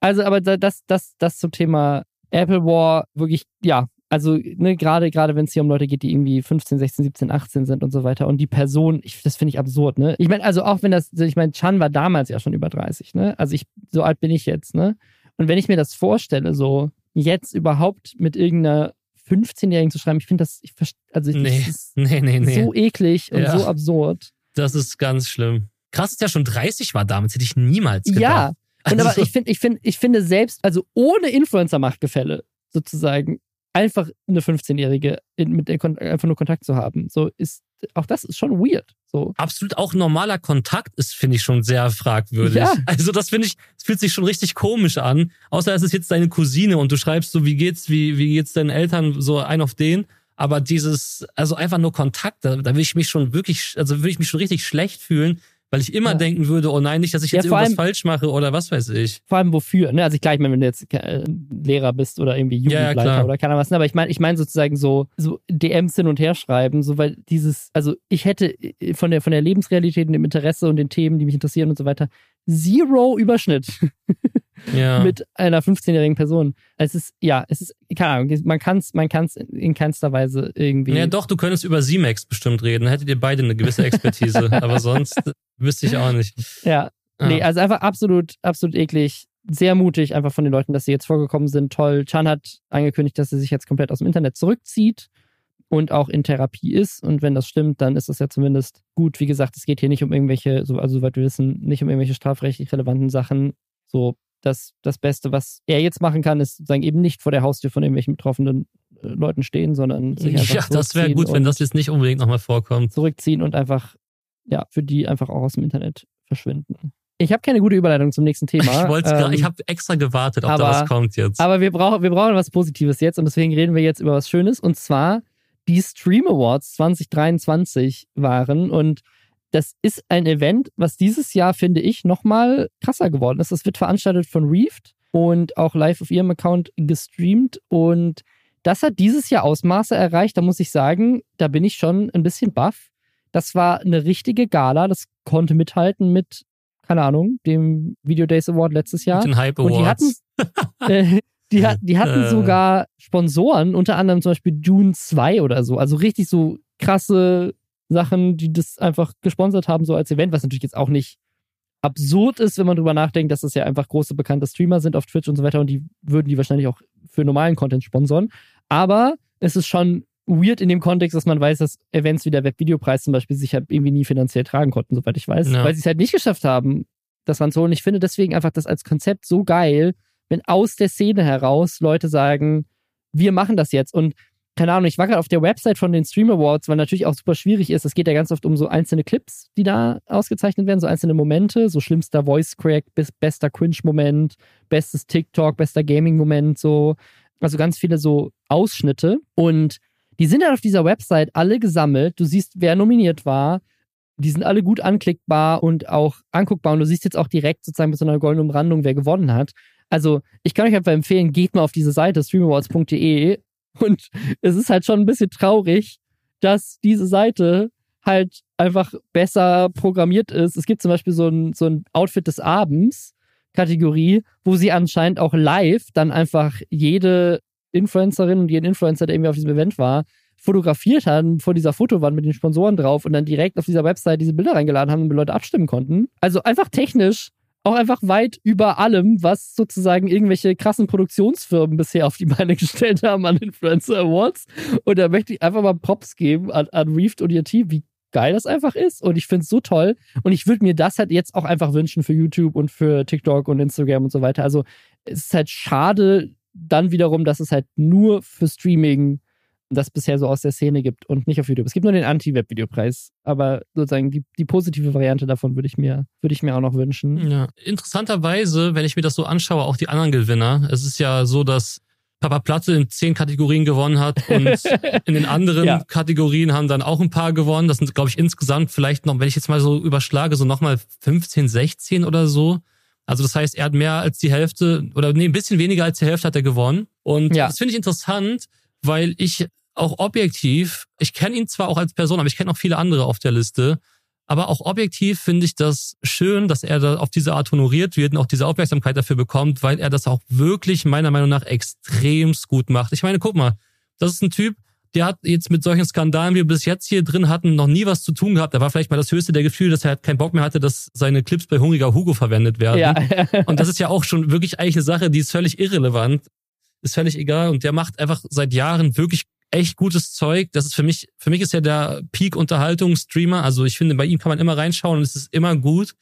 Also, aber das, das, das zum Thema Apple War, wirklich, ja, also ne, gerade gerade wenn es hier um Leute geht, die irgendwie 15, 16, 17, 18 sind und so weiter und die Person, ich, das finde ich absurd, ne? Ich meine, also auch wenn das, ich meine, Chan war damals ja schon über 30, ne? Also ich, so alt bin ich jetzt, ne? Und wenn ich mir das vorstelle, so jetzt überhaupt mit irgendeiner 15-Jährigen zu schreiben, ich finde das, ich also ich, nee, das nee, nee, nee. so eklig und ja. so absurd. Das ist ganz schlimm. Krass, dass er schon 30 war damals, hätte ich niemals gedacht. Ja, und also, aber ich finde, ich finde, ich finde selbst, also ohne Influencer-Machtgefälle sozusagen, einfach eine 15-Jährige mit der einfach nur Kontakt zu haben. So ist auch das ist schon weird. So. Absolut auch normaler Kontakt ist, finde ich, schon sehr fragwürdig. Ja. Also das finde ich, es fühlt sich schon richtig komisch an. Außer es ist jetzt deine Cousine und du schreibst so, wie geht's, wie, wie geht's deinen Eltern, so ein auf den. Aber dieses, also einfach nur Kontakt, da, da will ich mich schon wirklich, also würde ich mich schon richtig schlecht fühlen, weil ich immer ja. denken würde, oh nein, nicht, dass ich jetzt ja, irgendwas allem, falsch mache oder was weiß ich. Vor allem wofür, ne? Also ich meine, wenn du jetzt äh, Lehrer bist oder irgendwie Jugendleiter ja, oder keine Ahnung was, ne? aber ich meine, ich meine sozusagen so, so DMs hin und her schreiben, so weil dieses, also ich hätte äh, von der, von der Lebensrealität und dem Interesse und den Themen, die mich interessieren und so weiter, zero Überschnitt. ja. mit einer 15-jährigen Person. Es ist, ja, es ist, keine Ahnung, man kann es man kann's in keinster Weise irgendwie. Ja, doch, du könntest über Simex bestimmt reden. Hättet ihr beide eine gewisse Expertise. aber sonst wüsste ich auch nicht. Ja. Ah. Nee, also einfach absolut, absolut eklig. Sehr mutig einfach von den Leuten, dass sie jetzt vorgekommen sind. Toll. Chan hat angekündigt, dass sie sich jetzt komplett aus dem Internet zurückzieht und auch in Therapie ist. Und wenn das stimmt, dann ist das ja zumindest gut. Wie gesagt, es geht hier nicht um irgendwelche, also soweit wir wissen, nicht um irgendwelche strafrechtlich relevanten Sachen. So das, das Beste, was er jetzt machen kann, ist sozusagen eben nicht vor der Haustür von irgendwelchen betroffenen äh, Leuten stehen, sondern sich einfach Ja, das wäre gut, wenn das jetzt nicht unbedingt nochmal vorkommt. Zurückziehen und einfach, ja, für die einfach auch aus dem Internet verschwinden. Ich habe keine gute Überleitung zum nächsten Thema. Ich, ähm, ich habe extra gewartet, ob aber, da was kommt jetzt. Aber wir, brauch, wir brauchen was Positives jetzt und deswegen reden wir jetzt über was Schönes und zwar die Stream Awards 2023 waren und das ist ein Event, was dieses Jahr, finde ich, nochmal krasser geworden ist. Das wird veranstaltet von Reefed und auch live auf ihrem Account gestreamt. Und das hat dieses Jahr Ausmaße erreicht. Da muss ich sagen, da bin ich schon ein bisschen baff. Das war eine richtige Gala. Das konnte mithalten mit, keine Ahnung, dem Video Days Award letztes Jahr. Mit den Hype Awards. Und die hatten, äh, die, hat, die hatten äh. sogar Sponsoren, unter anderem zum Beispiel Dune 2 oder so. Also richtig so krasse Sachen, die das einfach gesponsert haben, so als Event, was natürlich jetzt auch nicht absurd ist, wenn man drüber nachdenkt, dass das ja einfach große bekannte Streamer sind auf Twitch und so weiter und die würden die wahrscheinlich auch für normalen Content sponsoren. Aber es ist schon weird in dem Kontext, dass man weiß, dass Events wie der Webvideopreis zum Beispiel sich halt irgendwie nie finanziell tragen konnten, soweit ich weiß, ja. weil sie es halt nicht geschafft haben, das ranzuholen. Ich finde deswegen einfach das als Konzept so geil, wenn aus der Szene heraus Leute sagen, wir machen das jetzt und keine Ahnung, ich war gerade auf der Website von den Stream Awards, weil natürlich auch super schwierig ist. Es geht ja ganz oft um so einzelne Clips, die da ausgezeichnet werden, so einzelne Momente, so schlimmster Voice Crack, bester Cringe-Moment, bestes TikTok, bester Gaming-Moment, so. Also ganz viele so Ausschnitte. Und die sind dann auf dieser Website alle gesammelt. Du siehst, wer nominiert war. Die sind alle gut anklickbar und auch anguckbar. Und du siehst jetzt auch direkt sozusagen mit so einer goldenen Umrandung, wer gewonnen hat. Also, ich kann euch einfach empfehlen, geht mal auf diese Seite streamawards.de und es ist halt schon ein bisschen traurig, dass diese Seite halt einfach besser programmiert ist. Es gibt zum Beispiel so ein, so ein Outfit des Abends Kategorie, wo sie anscheinend auch live dann einfach jede Influencerin und jeden Influencer, der irgendwie auf diesem Event war, fotografiert haben vor dieser Fotowand mit den Sponsoren drauf und dann direkt auf dieser Website diese Bilder reingeladen haben, damit Leute abstimmen konnten. Also einfach technisch auch einfach weit über allem, was sozusagen irgendwelche krassen Produktionsfirmen bisher auf die Beine gestellt haben an Influencer Awards. Und da möchte ich einfach mal Props geben an, an Reefed und ihr Team, wie geil das einfach ist. Und ich finde es so toll. Und ich würde mir das halt jetzt auch einfach wünschen für YouTube und für TikTok und Instagram und so weiter. Also es ist halt schade dann wiederum, dass es halt nur für Streaming das bisher so aus der Szene gibt und nicht auf YouTube. Es gibt nur den Anti-Web-Videopreis, aber sozusagen die, die positive Variante davon würde ich mir, würde ich mir auch noch wünschen. Ja. Interessanterweise, wenn ich mir das so anschaue, auch die anderen Gewinner. Es ist ja so, dass Papa Platte in zehn Kategorien gewonnen hat und in den anderen ja. Kategorien haben dann auch ein paar gewonnen. Das sind, glaube ich, insgesamt vielleicht noch, wenn ich jetzt mal so überschlage, so nochmal 15, 16 oder so. Also das heißt, er hat mehr als die Hälfte oder nee, ein bisschen weniger als die Hälfte hat er gewonnen. Und ja. das finde ich interessant, weil ich auch objektiv, ich kenne ihn zwar auch als Person, aber ich kenne auch viele andere auf der Liste. Aber auch objektiv finde ich das schön, dass er da auf diese Art honoriert wird und auch diese Aufmerksamkeit dafür bekommt, weil er das auch wirklich meiner Meinung nach extremst gut macht. Ich meine, guck mal, das ist ein Typ, der hat jetzt mit solchen Skandalen, wie wir bis jetzt hier drin hatten, noch nie was zu tun gehabt. Da war vielleicht mal das höchste der Gefühl, dass er halt keinen Bock mehr hatte, dass seine Clips bei Hungriger Hugo verwendet werden. Ja. und das ist ja auch schon wirklich eigentlich eine Sache, die ist völlig irrelevant. Ist völlig egal. Und der macht einfach seit Jahren wirklich echt gutes Zeug. Das ist für mich, für mich ist ja der Peak-Unterhaltung-Streamer. Also ich finde, bei ihm kann man immer reinschauen und es ist immer gut.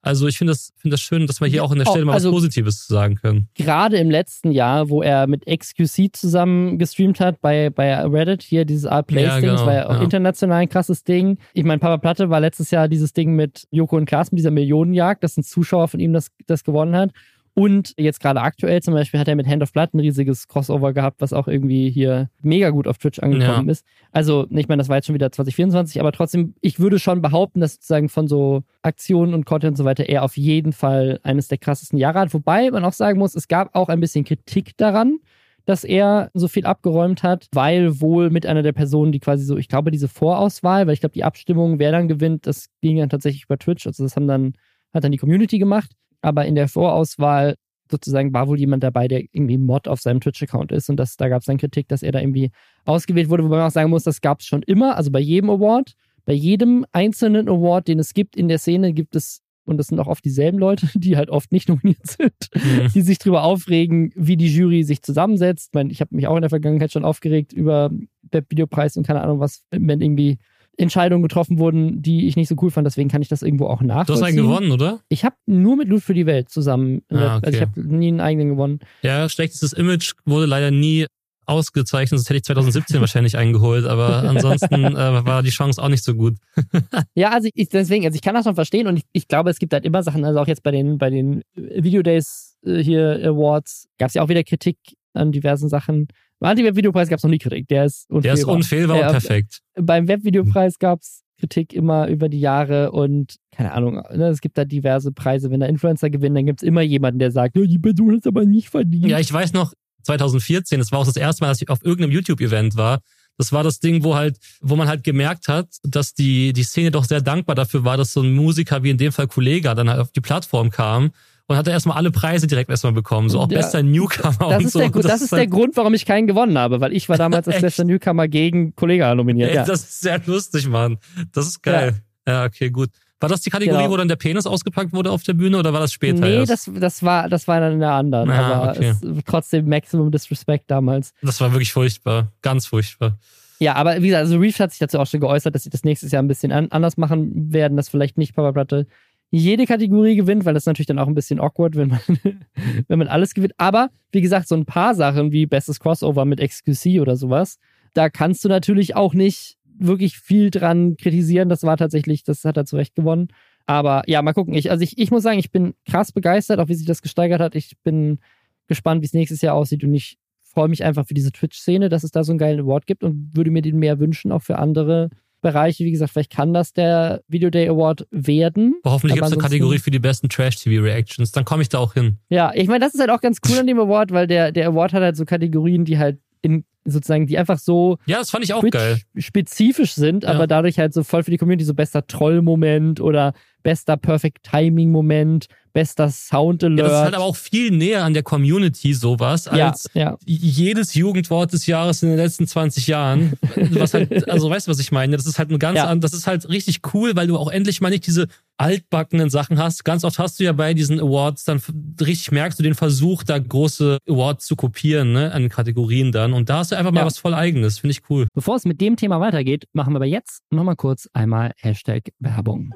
Also ich finde das, finde das schön, dass wir hier auch an der Stelle mal also, was Positives sagen können. Gerade im letzten Jahr, wo er mit XQC zusammen gestreamt hat bei, bei Reddit, hier dieses Art Ding, ja, genau, das war ja auch international ein krasses Ding. Ich meine, Papa Platte war letztes Jahr dieses Ding mit Joko und Klaas mit dieser Millionenjagd, dass ein Zuschauer von ihm das, das gewonnen hat. Und jetzt gerade aktuell zum Beispiel hat er mit Hand of Blood ein riesiges Crossover gehabt, was auch irgendwie hier mega gut auf Twitch angekommen ja. ist. Also, ich meine, das war jetzt schon wieder 2024, aber trotzdem, ich würde schon behaupten, dass sozusagen von so Aktionen und Content und so weiter er auf jeden Fall eines der krassesten Jahre hat. Wobei man auch sagen muss, es gab auch ein bisschen Kritik daran, dass er so viel abgeräumt hat, weil wohl mit einer der Personen, die quasi so, ich glaube, diese Vorauswahl, weil ich glaube, die Abstimmung, wer dann gewinnt, das ging dann tatsächlich über Twitch. Also das haben dann, hat dann die Community gemacht aber in der Vorauswahl sozusagen war wohl jemand dabei, der irgendwie Mod auf seinem Twitch-Account ist und das, da gab es dann Kritik, dass er da irgendwie ausgewählt wurde, wobei man auch sagen muss, das gab es schon immer, also bei jedem Award, bei jedem einzelnen Award, den es gibt in der Szene, gibt es, und das sind auch oft dieselben Leute, die halt oft nicht nominiert sind, mhm. die sich darüber aufregen, wie die Jury sich zusammensetzt. Ich, meine, ich habe mich auch in der Vergangenheit schon aufgeregt über der Videopreis und keine Ahnung was, wenn irgendwie Entscheidungen getroffen wurden, die ich nicht so cool fand. Deswegen kann ich das irgendwo auch nachvollziehen. Du hast einen gewonnen, oder? Ich habe nur mit Loot für die Welt zusammen. Ah, okay. Also ich habe nie einen eigenen gewonnen. Ja, schlechtestes Image wurde leider nie ausgezeichnet, sonst hätte ich 2017 wahrscheinlich eingeholt, aber ansonsten äh, war die Chance auch nicht so gut. ja, also ich, deswegen, also ich kann das schon verstehen und ich, ich glaube, es gibt halt immer Sachen, also auch jetzt bei den, bei den Video Days äh, hier Awards gab es ja auch wieder Kritik an diversen Sachen. Beim Anti-Web-Videopreis gab es noch nie Kritik. Der ist unfehlbar. Der ist unfehlbar und perfekt. Beim Web-Videopreis gab es Kritik immer über die Jahre und keine Ahnung, ne, es gibt da diverse Preise. Wenn da Influencer gewinnen, dann gibt es immer jemanden, der sagt, die Person hat es aber nicht verdient. Ja, ich weiß noch, 2014, das war auch das erste Mal, dass ich auf irgendeinem YouTube-Event war. Das war das Ding, wo halt, wo man halt gemerkt hat, dass die, die Szene doch sehr dankbar dafür war, dass so ein Musiker wie in dem Fall Kollega dann halt auf die Plattform kam und hat er erstmal alle Preise direkt erstmal bekommen, so auch ja. bester Newcomer das und ist so. Der, das, das ist der halt Grund, warum ich keinen gewonnen habe, weil ich war damals als bester Newcomer gegen Kollega nominiert. Ey, ja. Das ist sehr lustig, Mann. Das ist geil. Ja, ja okay, gut. War das die Kategorie, genau. wo dann der Penis ausgepackt wurde auf der Bühne oder war das später? Nee, das, das, war, das war dann in der anderen. Ah, aber okay. es, trotzdem Maximum Disrespect damals. Das war wirklich furchtbar. Ganz furchtbar. Ja, aber wie gesagt, also Reef hat sich dazu auch schon geäußert, dass sie das nächstes Jahr ein bisschen an, anders machen werden, dass vielleicht nicht Papa Platte jede Kategorie gewinnt, weil das natürlich dann auch ein bisschen awkward, wenn man, wenn man alles gewinnt. Aber wie gesagt, so ein paar Sachen wie bestes Crossover mit XQC oder sowas, da kannst du natürlich auch nicht wirklich viel dran kritisieren. Das war tatsächlich, das hat er zu Recht gewonnen. Aber ja, mal gucken. Ich, also ich, ich muss sagen, ich bin krass begeistert, auch wie sich das gesteigert hat. Ich bin gespannt, wie es nächstes Jahr aussieht und ich freue mich einfach für diese Twitch-Szene, dass es da so einen geilen Award gibt und würde mir den mehr wünschen, auch für andere Bereiche. Wie gesagt, vielleicht kann das der Video Day Award werden. Aber hoffentlich gibt es eine Kategorie für die besten Trash-TV-Reactions. Dann komme ich da auch hin. Ja, ich meine, das ist halt auch ganz cool an dem Award, weil der, der Award hat halt so Kategorien, die halt in sozusagen, die einfach so ja, das fand ich auch geil. spezifisch sind, ja. aber dadurch halt so voll für die Community so bester Troll-Moment oder bester Perfect Timing-Moment, bester Sound Alert. Ja, das ist halt aber auch viel näher an der Community sowas als ja, ja. jedes Jugendwort des Jahres in den letzten 20 Jahren. Was halt, also weißt du, was ich meine? Das ist halt ein ganz, ja. das ist halt richtig cool, weil du auch endlich mal nicht diese altbackenen Sachen hast. Ganz oft hast du ja bei diesen Awards dann richtig merkst du den Versuch, da große Awards zu kopieren, ne, an Kategorien dann. Und da hast du einfach mal was voll eigenes. Finde ich cool. Bevor es mit dem Thema weitergeht, machen wir aber jetzt nochmal kurz einmal Hashtag Werbung.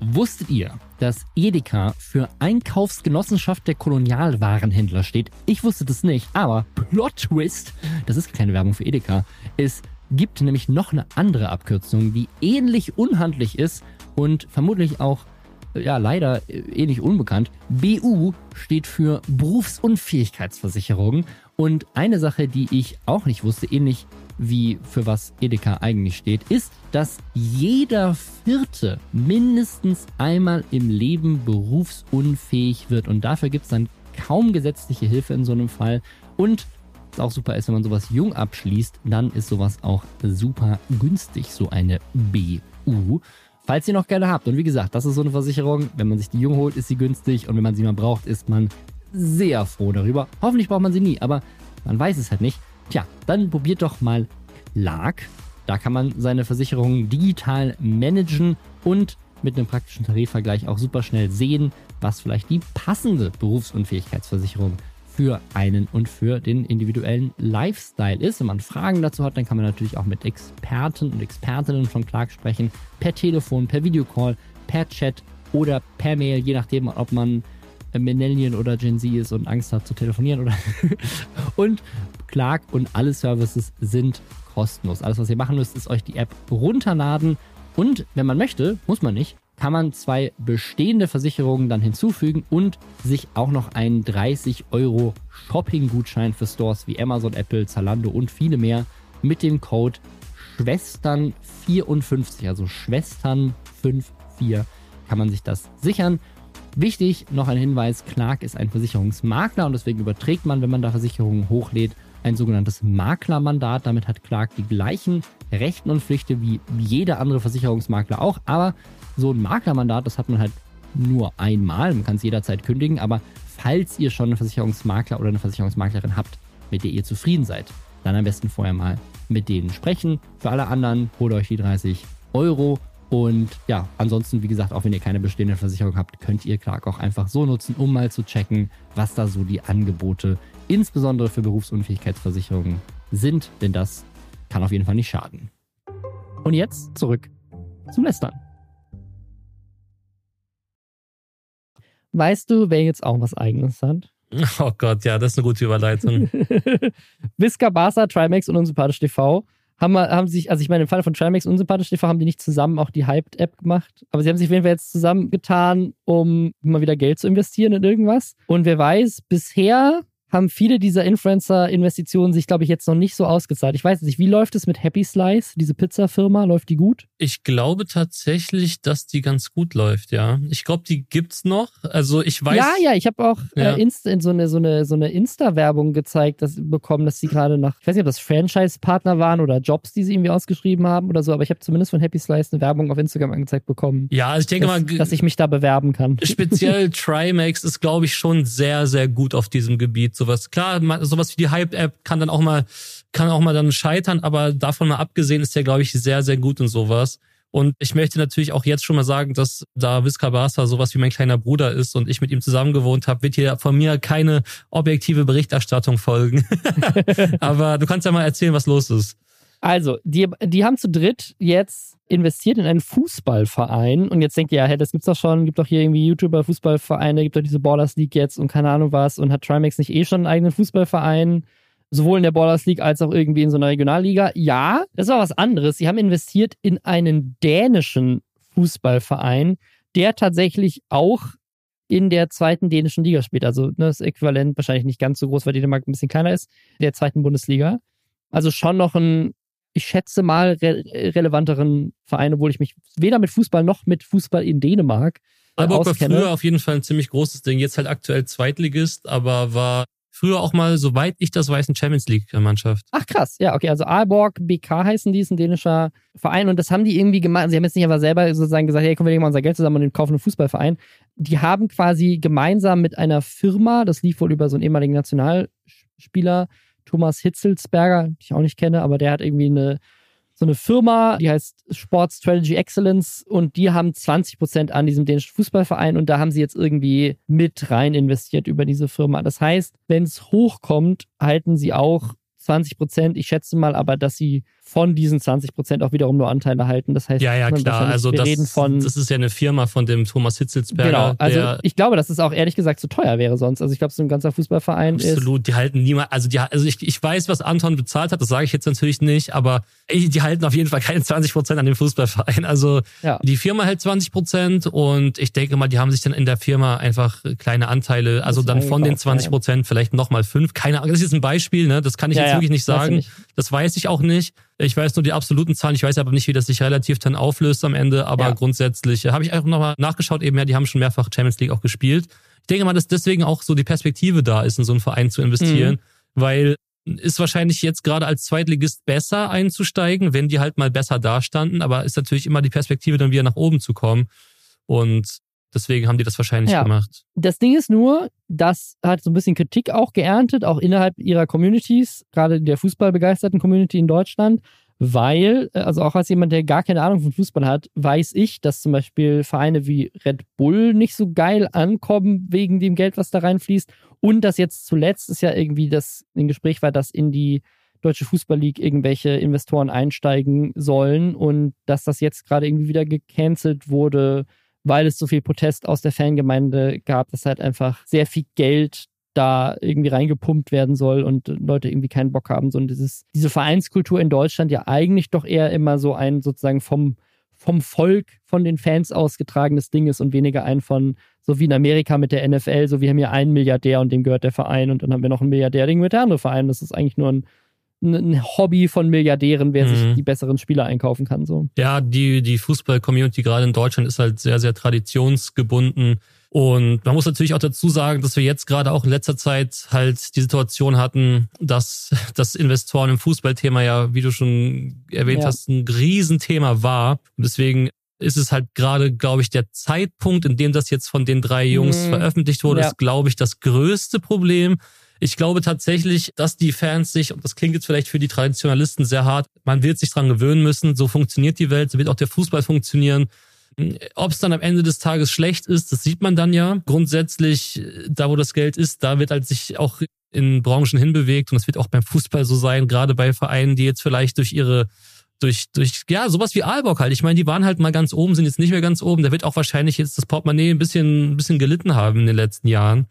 Wusstet ihr, dass Edeka für Einkaufsgenossenschaft der Kolonialwarenhändler steht? Ich wusste das nicht, aber Plot Twist, das ist keine Werbung für Edeka. Es gibt nämlich noch eine andere Abkürzung, die ähnlich unhandlich ist und vermutlich auch ja leider ähnlich unbekannt. BU steht für Berufsunfähigkeitsversicherung und eine Sache, die ich auch nicht wusste, ähnlich wie für was Edeka eigentlich steht, ist, dass jeder Vierte mindestens einmal im Leben berufsunfähig wird. Und dafür gibt es dann kaum gesetzliche Hilfe in so einem Fall. Und was auch super ist, wenn man sowas jung abschließt, dann ist sowas auch super günstig, so eine BU. Falls ihr noch gerne habt. Und wie gesagt, das ist so eine Versicherung. Wenn man sich die jung holt, ist sie günstig. Und wenn man sie mal braucht, ist man sehr froh darüber. Hoffentlich braucht man sie nie, aber man weiß es halt nicht. Tja, dann probiert doch mal Clark. Da kann man seine Versicherungen digital managen und mit einem praktischen Tarifvergleich auch super schnell sehen, was vielleicht die passende Berufsunfähigkeitsversicherung für einen und für den individuellen Lifestyle ist. Wenn man Fragen dazu hat, dann kann man natürlich auch mit Experten und Expertinnen von Clark sprechen. Per Telefon, per Videocall, per Chat oder per Mail, je nachdem, ob man Millennial oder Gen Z ist und Angst hat zu telefonieren oder und Clark und alle Services sind kostenlos. Alles, was ihr machen müsst, ist euch die App runterladen und wenn man möchte, muss man nicht, kann man zwei bestehende Versicherungen dann hinzufügen und sich auch noch einen 30 Euro Shopping-Gutschein für Stores wie Amazon, Apple, Zalando und viele mehr mit dem Code Schwestern54, also Schwestern54 kann man sich das sichern. Wichtig, noch ein Hinweis, Clark ist ein Versicherungsmakler und deswegen überträgt man, wenn man da Versicherungen hochlädt, ein sogenanntes Maklermandat. Damit hat Clark die gleichen Rechten und Pflichten wie jeder andere Versicherungsmakler auch. Aber so ein Maklermandat, das hat man halt nur einmal. Man kann es jederzeit kündigen. Aber falls ihr schon einen Versicherungsmakler oder eine Versicherungsmaklerin habt, mit der ihr zufrieden seid, dann am besten vorher mal mit denen sprechen. Für alle anderen holt euch die 30 Euro und ja, ansonsten, wie gesagt, auch wenn ihr keine bestehende Versicherung habt, könnt ihr Clark auch einfach so nutzen, um mal zu checken, was da so die Angebote, insbesondere für Berufsunfähigkeitsversicherungen, sind. Denn das kann auf jeden Fall nicht schaden. Und jetzt zurück zum Lästern. Weißt du, wer jetzt auch was Eigenes hat? Oh Gott, ja, das ist eine gute Überleitung. Visca Barca, Trimax und Unsympathisch TV haben, haben sich, also ich meine, im Fall von Trimax unsympathisch TV haben die nicht zusammen auch die Hyped-App gemacht, aber sie haben sich auf jeden Fall jetzt zusammengetan, um mal wieder Geld zu investieren in irgendwas. Und wer weiß, bisher haben viele dieser Influencer-Investitionen sich, glaube ich, jetzt noch nicht so ausgezahlt. Ich weiß nicht, wie läuft es mit Happy Slice, diese Pizzafirma? Läuft die gut? Ich glaube tatsächlich, dass die ganz gut läuft, ja. Ich glaube, die gibt's noch. Also ich weiß. Ja, ja, ich habe auch ja. äh, Insta, so eine, so eine, so eine Insta-Werbung gezeigt, dass bekommen, dass sie gerade nach, ich weiß nicht, ob das Franchise-Partner waren oder Jobs, die sie irgendwie ausgeschrieben haben oder so, aber ich habe zumindest von Happy Slice eine Werbung auf Instagram angezeigt bekommen. Ja, also ich denke dass, mal, dass ich mich da bewerben kann. Speziell Trimax ist, glaube ich, schon sehr, sehr gut auf diesem Gebiet sowas. Klar, sowas wie die Hype-App kann dann auch mal, kann auch mal dann scheitern, aber davon mal abgesehen ist der, glaube ich, sehr, sehr gut in sowas. Und ich möchte natürlich auch jetzt schon mal sagen, dass da Visca Barca sowas wie mein kleiner Bruder ist und ich mit ihm zusammen gewohnt habe, wird hier von mir keine objektive Berichterstattung folgen. Aber du kannst ja mal erzählen, was los ist. Also, die, die haben zu dritt jetzt investiert in einen Fußballverein und jetzt denkt ihr, ja, hey, das gibt's doch schon, gibt doch hier irgendwie YouTuber Fußballvereine, gibt doch diese Ballers League jetzt und keine Ahnung was und hat Trimax nicht eh schon einen eigenen Fußballverein, sowohl in der Ballers League als auch irgendwie in so einer Regionalliga? Ja, das war was anderes. Sie haben investiert in einen dänischen Fußballverein, der tatsächlich auch in der zweiten dänischen Liga spielt. Also ne, das Äquivalent wahrscheinlich nicht ganz so groß, weil Dänemark ein bisschen kleiner ist, der zweiten Bundesliga. Also schon noch ein ich schätze mal, re relevanteren Verein, obwohl ich mich weder mit Fußball noch mit Fußball in Dänemark äh, war früher auf jeden Fall ein ziemlich großes Ding. Jetzt halt aktuell Zweitligist, aber war früher auch mal, soweit ich das weiß, eine Champions League-Mannschaft. Ach krass, ja, okay. Also Aalborg BK heißen die, ist ein dänischer Verein und das haben die irgendwie gemacht. Sie haben jetzt nicht aber selber sozusagen gesagt, hey, komm, wir legen mal unser Geld zusammen und kaufen einen Fußballverein. Die haben quasi gemeinsam mit einer Firma, das lief wohl über so einen ehemaligen Nationalspieler, Thomas Hitzelsberger, den ich auch nicht kenne, aber der hat irgendwie eine so eine Firma, die heißt Sport Strategy Excellence und die haben 20 Prozent an diesem dänischen Fußballverein und da haben sie jetzt irgendwie mit rein investiert über diese Firma. Das heißt, wenn es hochkommt, halten sie auch 20 Prozent. Ich schätze mal aber, dass sie von diesen 20 Prozent auch wiederum nur Anteile halten. Das heißt, ja, ja, klar. Also wir das, reden von, das ist ja eine Firma von dem Thomas Hitzelsberger. Genau. Also ich glaube, dass es auch ehrlich gesagt zu teuer wäre sonst. Also ich glaube, so ein ganzer Fußballverein absolut, ist. Absolut. Die halten niemand. Also die, also ich, ich weiß, was Anton bezahlt hat. Das sage ich jetzt natürlich nicht. Aber die halten auf jeden Fall keine 20 Prozent an dem Fußballverein. Also ja. die Firma hält 20 Prozent und ich denke mal, die haben sich dann in der Firma einfach kleine Anteile. Also dann von den 20 Prozent vielleicht nochmal fünf. Keine Ahnung. Das ist jetzt ein Beispiel. Ne? Das kann ich ja, jetzt wirklich nicht sagen. Nicht. Das weiß ich auch nicht. Ich weiß nur die absoluten Zahlen, ich weiß aber nicht, wie das sich relativ dann auflöst am Ende, aber ja. grundsätzlich äh, habe ich einfach nochmal nachgeschaut, eben ja, die haben schon mehrfach Champions League auch gespielt. Ich denke mal, dass deswegen auch so die Perspektive da ist, in so einen Verein zu investieren, mhm. weil ist wahrscheinlich jetzt gerade als Zweitligist besser einzusteigen, wenn die halt mal besser dastanden, aber ist natürlich immer die Perspektive, dann wieder nach oben zu kommen. Und Deswegen haben die das wahrscheinlich ja. gemacht. Das Ding ist nur, das hat so ein bisschen Kritik auch geerntet, auch innerhalb ihrer Communities, gerade der fußballbegeisterten Community in Deutschland, weil, äh, also auch als jemand, der gar keine Ahnung von Fußball hat, weiß ich, dass zum Beispiel Vereine wie Red Bull nicht so geil ankommen wegen dem Geld, was da reinfließt. Und dass jetzt zuletzt ist ja irgendwie das ein Gespräch war, dass in die Deutsche Fußball League irgendwelche Investoren einsteigen sollen und dass das jetzt gerade irgendwie wieder gecancelt wurde weil es so viel Protest aus der Fangemeinde gab, dass halt einfach sehr viel Geld da irgendwie reingepumpt werden soll und Leute irgendwie keinen Bock haben. So, und dieses, diese Vereinskultur in Deutschland ja eigentlich doch eher immer so ein sozusagen vom, vom Volk, von den Fans ausgetragenes Ding ist und weniger ein von, so wie in Amerika mit der NFL, so wir haben hier einen Milliardär und dem gehört der Verein und dann haben wir noch einen Milliardär, dem gehört der andere Verein. Das ist eigentlich nur ein ein Hobby von Milliardären, wer mhm. sich die besseren Spieler einkaufen kann. So. Ja, die, die Fußball-Community gerade in Deutschland ist halt sehr, sehr traditionsgebunden. Und man muss natürlich auch dazu sagen, dass wir jetzt gerade auch in letzter Zeit halt die Situation hatten, dass das Investoren im Fußballthema ja, wie du schon erwähnt ja. hast, ein Riesenthema war. Und deswegen ist es halt gerade, glaube ich, der Zeitpunkt, in dem das jetzt von den drei Jungs mhm. veröffentlicht wurde, ja. ist, glaube ich, das größte Problem. Ich glaube tatsächlich, dass die Fans sich, und das klingt jetzt vielleicht für die Traditionalisten sehr hart, man wird sich dran gewöhnen müssen. So funktioniert die Welt, so wird auch der Fußball funktionieren. Ob es dann am Ende des Tages schlecht ist, das sieht man dann ja. Grundsätzlich, da wo das Geld ist, da wird halt sich auch in Branchen hinbewegt und das wird auch beim Fußball so sein, gerade bei Vereinen, die jetzt vielleicht durch ihre durch, durch, ja, sowas wie Aalborg halt. Ich meine, die waren halt mal ganz oben, sind jetzt nicht mehr ganz oben. Da wird auch wahrscheinlich jetzt das Portemonnaie ein bisschen, ein bisschen gelitten haben in den letzten Jahren.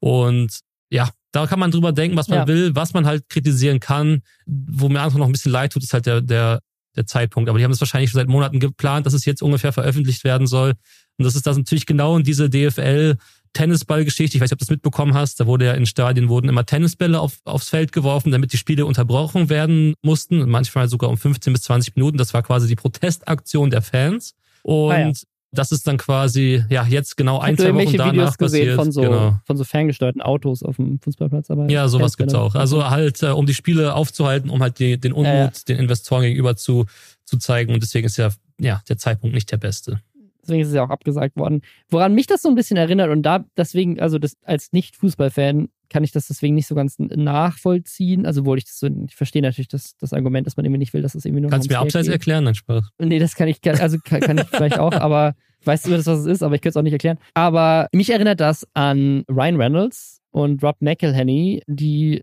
Und ja, da kann man drüber denken, was man ja. will, was man halt kritisieren kann. Wo mir einfach noch ein bisschen leid tut, ist halt der, der, der Zeitpunkt. Aber die haben es wahrscheinlich schon seit Monaten geplant, dass es jetzt ungefähr veröffentlicht werden soll. Und das ist das natürlich genau in diese DFL Tennisballgeschichte. Ich weiß nicht, ob du das mitbekommen hast. Da wurde ja in Stadien wurden immer Tennisbälle auf, aufs Feld geworfen, damit die Spiele unterbrochen werden mussten. Manchmal sogar um 15 bis 20 Minuten. Das war quasi die Protestaktion der Fans. Und ah ja. Das ist dann quasi, ja, jetzt genau ein, zwei Wochen danach Videos gesehen passiert. Von so, genau. von so ferngesteuerten Autos auf dem Fußballplatz. Aber ja, sowas gibt's auch. Also halt, äh, um die Spiele aufzuhalten, um halt die, den Unmut äh, den Investoren gegenüber zu, zu zeigen. Und deswegen ist ja, ja der Zeitpunkt nicht der beste. Deswegen ist es ja auch abgesagt worden. Woran mich das so ein bisschen erinnert und da deswegen, also das als Nicht-Fußballfan kann ich das deswegen nicht so ganz nachvollziehen. Also, obwohl ich das so, ich verstehe natürlich das, das Argument, dass man irgendwie nicht will, dass es irgendwie nur Kannst du mir abseits geht. erklären, dann Spaß. Nee, das kann ich, also kann, kann ich vielleicht auch, aber weißt du, was es ist, aber ich könnte es auch nicht erklären. Aber mich erinnert das an Ryan Reynolds und Rob McElhenney, die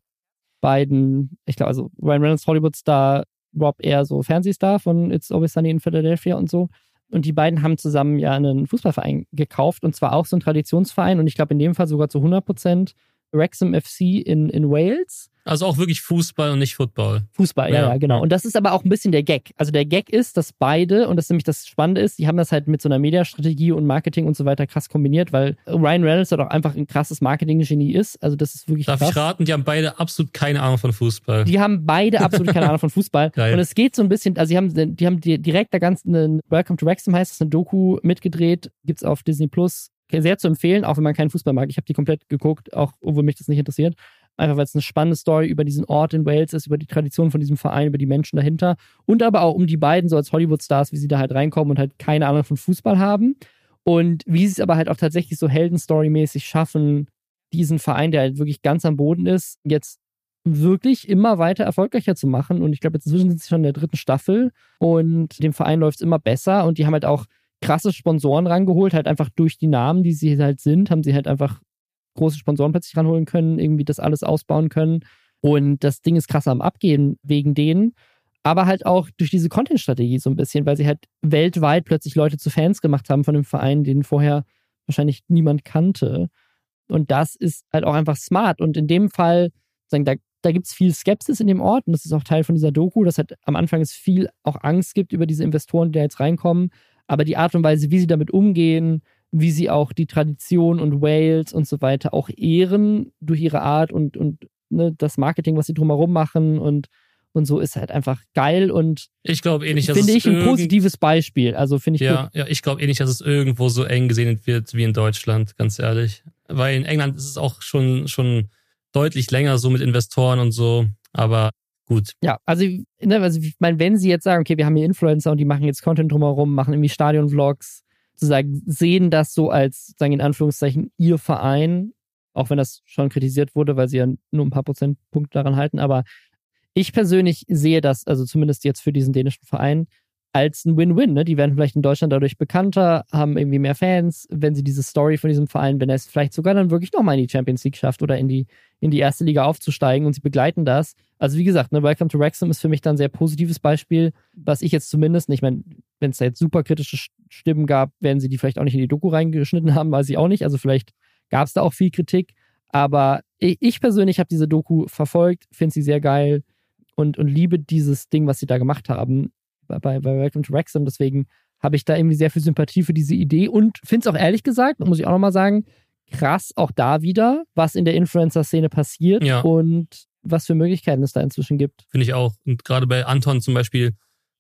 beiden, ich glaube, also Ryan Reynolds Hollywood-Star, Rob eher so Fernsehstar von It's Always Sunny in Philadelphia und so. Und die beiden haben zusammen ja einen Fußballverein gekauft und zwar auch so einen Traditionsverein und ich glaube in dem Fall sogar zu 100 Prozent Wrexham FC in, in Wales. Also auch wirklich Fußball und nicht Football. Fußball, ja, ja, ja, genau. Und das ist aber auch ein bisschen der Gag. Also der Gag ist, dass beide, und das ist nämlich das Spannende ist, die haben das halt mit so einer Mediastrategie und Marketing und so weiter krass kombiniert, weil Ryan Reynolds halt auch einfach ein krasses Marketing-Genie ist. Also das ist wirklich Darf krass. ich raten, die haben beide absolut keine Ahnung von Fußball. Die haben beide absolut keine Ahnung von Fußball. Und es geht so ein bisschen, also die haben, die haben di- direkt da ganz einen Welcome to Wrexham heißt es, eine Doku mitgedreht, gibt's auf Disney Plus. Sehr zu empfehlen, auch wenn man keinen Fußball mag. Ich habe die komplett geguckt, auch obwohl mich das nicht interessiert. Einfach weil es eine spannende Story über diesen Ort in Wales ist, über die Tradition von diesem Verein, über die Menschen dahinter und aber auch um die beiden so als Hollywood-Stars, wie sie da halt reinkommen und halt keine Ahnung von Fußball haben. Und wie sie es aber halt auch tatsächlich so Heldenstory-mäßig schaffen, diesen Verein, der halt wirklich ganz am Boden ist, jetzt wirklich immer weiter erfolgreicher zu machen. Und ich glaube, jetzt inzwischen sind sie schon in der dritten Staffel und dem Verein läuft es immer besser und die haben halt auch krasse Sponsoren rangeholt, halt einfach durch die Namen, die sie halt sind, haben sie halt einfach große Sponsoren plötzlich ranholen können, irgendwie das alles ausbauen können. Und das Ding ist krass am Abgehen wegen denen. Aber halt auch durch diese Content-Strategie so ein bisschen, weil sie halt weltweit plötzlich Leute zu Fans gemacht haben von dem Verein, den vorher wahrscheinlich niemand kannte. Und das ist halt auch einfach smart. Und in dem Fall, da, da gibt es viel Skepsis in dem Ort. Und das ist auch Teil von dieser Doku, dass halt am Anfang es viel auch Angst gibt über diese Investoren, die da jetzt reinkommen. Aber die Art und Weise, wie sie damit umgehen, wie sie auch die Tradition und Wales und so weiter auch ehren durch ihre Art und, und ne, das Marketing, was sie drumherum machen und, und so ist halt einfach geil und Ich glaube eh nicht, dass finde es ich ein positives Beispiel. Also finde ich Ja, gut. ja, ich glaube eh nicht, dass es irgendwo so eng gesehen wird wie in Deutschland, ganz ehrlich. Weil in England ist es auch schon, schon deutlich länger so mit Investoren und so. Aber gut. Ja, also, ne, also ich meine, wenn sie jetzt sagen, okay, wir haben hier Influencer und die machen jetzt Content drumherum, machen irgendwie Stadion-Vlogs, sozusagen sehen das so als, sagen in Anführungszeichen, ihr Verein, auch wenn das schon kritisiert wurde, weil sie ja nur ein paar Prozentpunkte daran halten, aber ich persönlich sehe das, also zumindest jetzt für diesen dänischen Verein, als ein Win-Win. Ne? Die werden vielleicht in Deutschland dadurch bekannter, haben irgendwie mehr Fans, wenn sie diese Story von diesem Verein, wenn er es vielleicht sogar dann wirklich nochmal in die Champions League schafft oder in die, in die erste Liga aufzusteigen und sie begleiten das. Also wie gesagt, ne, Welcome to Wrexham ist für mich dann ein sehr positives Beispiel, was ich jetzt zumindest, nicht, ich meine, wenn es da jetzt super kritische Sch- Stimmen gab, werden sie die vielleicht auch nicht in die Doku reingeschnitten haben, weiß ich auch nicht. Also vielleicht gab es da auch viel Kritik. Aber ich, ich persönlich habe diese Doku verfolgt, finde sie sehr geil und, und liebe dieses Ding, was sie da gemacht haben bei, bei Welcome to Wrexham. Deswegen habe ich da irgendwie sehr viel Sympathie für diese Idee und finde es auch ehrlich gesagt, muss ich auch nochmal sagen, krass auch da wieder, was in der Influencer-Szene passiert Ja. und was für Möglichkeiten es da inzwischen gibt. Finde ich auch. Und gerade bei Anton zum Beispiel,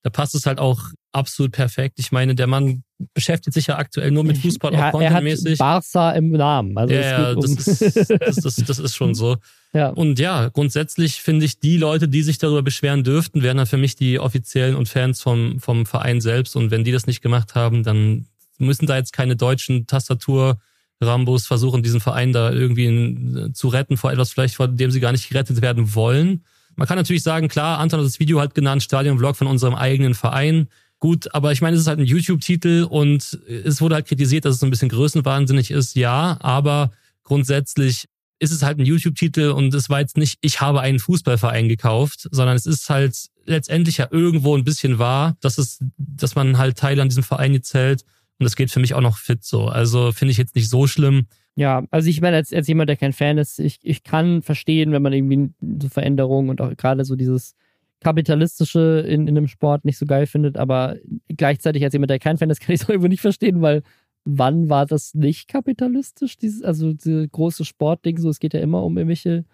da passt es halt auch absolut perfekt. Ich meine, der Mann beschäftigt sich ja aktuell nur mit Fußball, auch er hat contentmäßig. Barca im Namen. Also Ja, ja, um, das ist, das, das, das ist schon so. ja. Und ja, grundsätzlich finde ich, die Leute, die sich darüber beschweren dürften, wären dann für mich die Offiziellen und Fans vom, vom Verein selbst. Und wenn die das nicht gemacht haben, dann müssen da jetzt keine deutschen Tastatur-Rambos versuchen, diesen Verein da irgendwie in, zu retten vor etwas vielleicht, vor dem sie gar nicht gerettet werden wollen. Man kann natürlich sagen, klar, Anton hat das Video halt genannt, Stadion-Vlog von unserem eigenen Verein. Gut, aber ich meine, es ist halt ein YouTube-Titel und es wurde halt kritisiert, dass es so ein bisschen größenwahnsinnig ist, ja, aber grundsätzlich ist es halt ein YouTube-Titel und es war jetzt nicht, ich habe einen Fußballverein gekauft, sondern es ist halt letztendlich ja irgendwo ein bisschen wahr, dass es, dass man halt Teil an diesem Verein jetzt hält. Und das geht für mich auch noch fit so. Also finde ich jetzt nicht so schlimm. Ja, also ich meine, als, als jemand, der kein Fan ist, ich, ich kann verstehen, wenn man irgendwie so Veränderungen und auch gerade so dieses Kapitalistische in, in einem Sport nicht so geil findet, aber gleichzeitig als jemand, der kein Fan ist, kann ich es auch irgendwo nicht verstehen, weil wann war das nicht kapitalistisch? Dieses, also diese große Sportding, so es geht ja immer um irgendwelche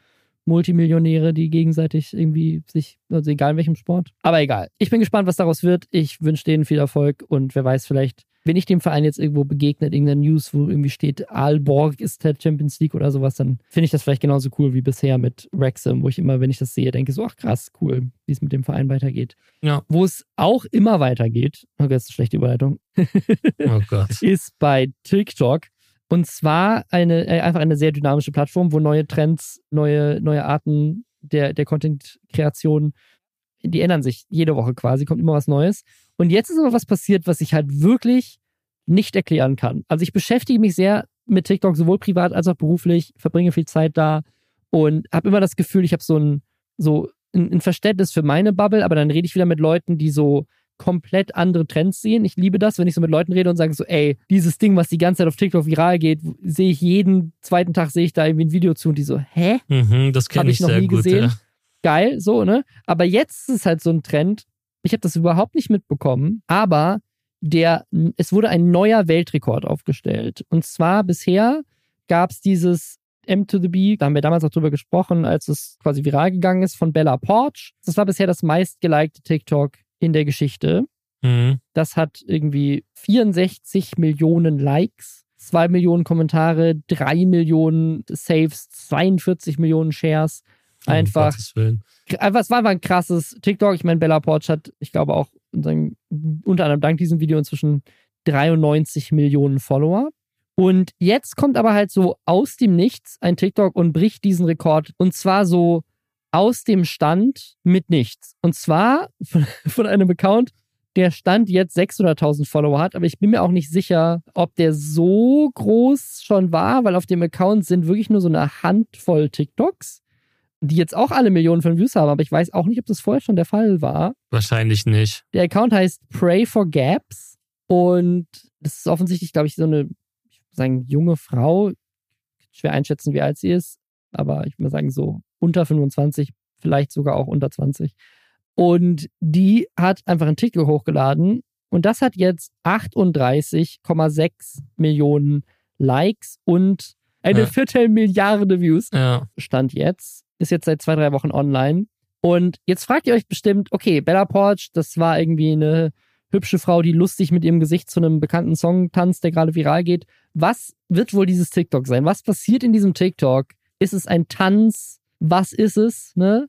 Multimillionäre, die gegenseitig irgendwie sich, also egal in welchem Sport. Aber egal. Ich bin gespannt, was daraus wird. Ich wünsche denen viel Erfolg und wer weiß, vielleicht, wenn ich dem Verein jetzt irgendwo begegnet, irgendeiner News, wo irgendwie steht, Aalborg ist der Champions League oder sowas, dann finde ich das vielleicht genauso cool wie bisher mit Wrexham, wo ich immer, wenn ich das sehe, denke so, ach krass, cool, wie es mit dem Verein weitergeht. Ja. Wo es auch immer weitergeht, okay, das ist eine schlechte Überleitung, Oh Gott. ist bei TikTok. Und zwar eine, äh, einfach eine sehr dynamische Plattform, wo neue Trends, neue, neue Arten der, der Content-Kreation, die ändern sich jede Woche quasi, kommt immer was Neues. Und jetzt ist aber was passiert, was ich halt wirklich nicht erklären kann. Also ich beschäftige mich sehr mit TikTok, sowohl privat als auch beruflich, verbringe viel Zeit da und habe immer das Gefühl, ich habe so ein, so ein, Verständnis für meine Bubble, aber dann rede ich wieder mit Leuten, die so komplett andere Trends sehen. Ich liebe das, wenn ich so mit Leuten rede und sage so, ey, dieses Ding, was die ganze Zeit auf TikTok viral geht, sehe ich jeden zweiten Tag sehe ich da irgendwie ein Video zu und die so, hä? Mhm, das kenne ich, ich noch sehr nie gut. gesehen. Ja. Geil, so, ne? Aber jetzt ist es halt so ein Trend. Ich habe das überhaupt nicht mitbekommen, aber der, es wurde ein neuer Weltrekord aufgestellt. Und zwar bisher gab es dieses M to the B, da haben wir damals auch drüber gesprochen, als es quasi viral gegangen ist, von Bella Porch. Das war bisher das meistgelikte TikTok in der Geschichte. Mhm. Das hat irgendwie 64 Millionen Likes, 2 Millionen Kommentare, 3 Millionen Saves, 42 Millionen Shares. Einfach, einfach, es war einfach ein krasses TikTok. Ich meine, Bella Porch hat, ich glaube auch, unter unter anderem dank diesem Video inzwischen 93 Millionen Follower. Und jetzt kommt aber halt so aus dem Nichts ein TikTok und bricht diesen Rekord. Und zwar so aus dem Stand mit nichts. Und zwar von, von einem Account, der Stand jetzt 600.000 Follower hat. Aber ich bin mir auch nicht sicher, ob der so groß schon war, weil auf dem Account sind wirklich nur so eine Handvoll TikToks, die jetzt auch alle Millionen von Views haben. Aber ich weiß auch nicht, ob das vorher schon der Fall war. Wahrscheinlich nicht. Der Account heißt Pray for Gaps und das ist offensichtlich, glaube ich, so eine, ich würde sagen, junge Frau. Schwer einschätzen, wie alt sie ist, aber ich würde sagen, so unter 25, vielleicht sogar auch unter 20. Und die hat einfach ein TikTok hochgeladen und das hat jetzt 38,6 Millionen Likes und eine Ja. Viertelmilliarde Views. Ja. Stand jetzt, ist jetzt seit zwei, drei Wochen online. Und jetzt fragt ihr euch bestimmt, okay, Bella Porch, das war irgendwie eine hübsche Frau, die lustig mit ihrem Gesicht zu einem bekannten Song tanzt, der gerade viral geht. Was wird wohl dieses TikTok sein? Was passiert in diesem TikTok? Ist es ein Tanz? Was ist es? Ne?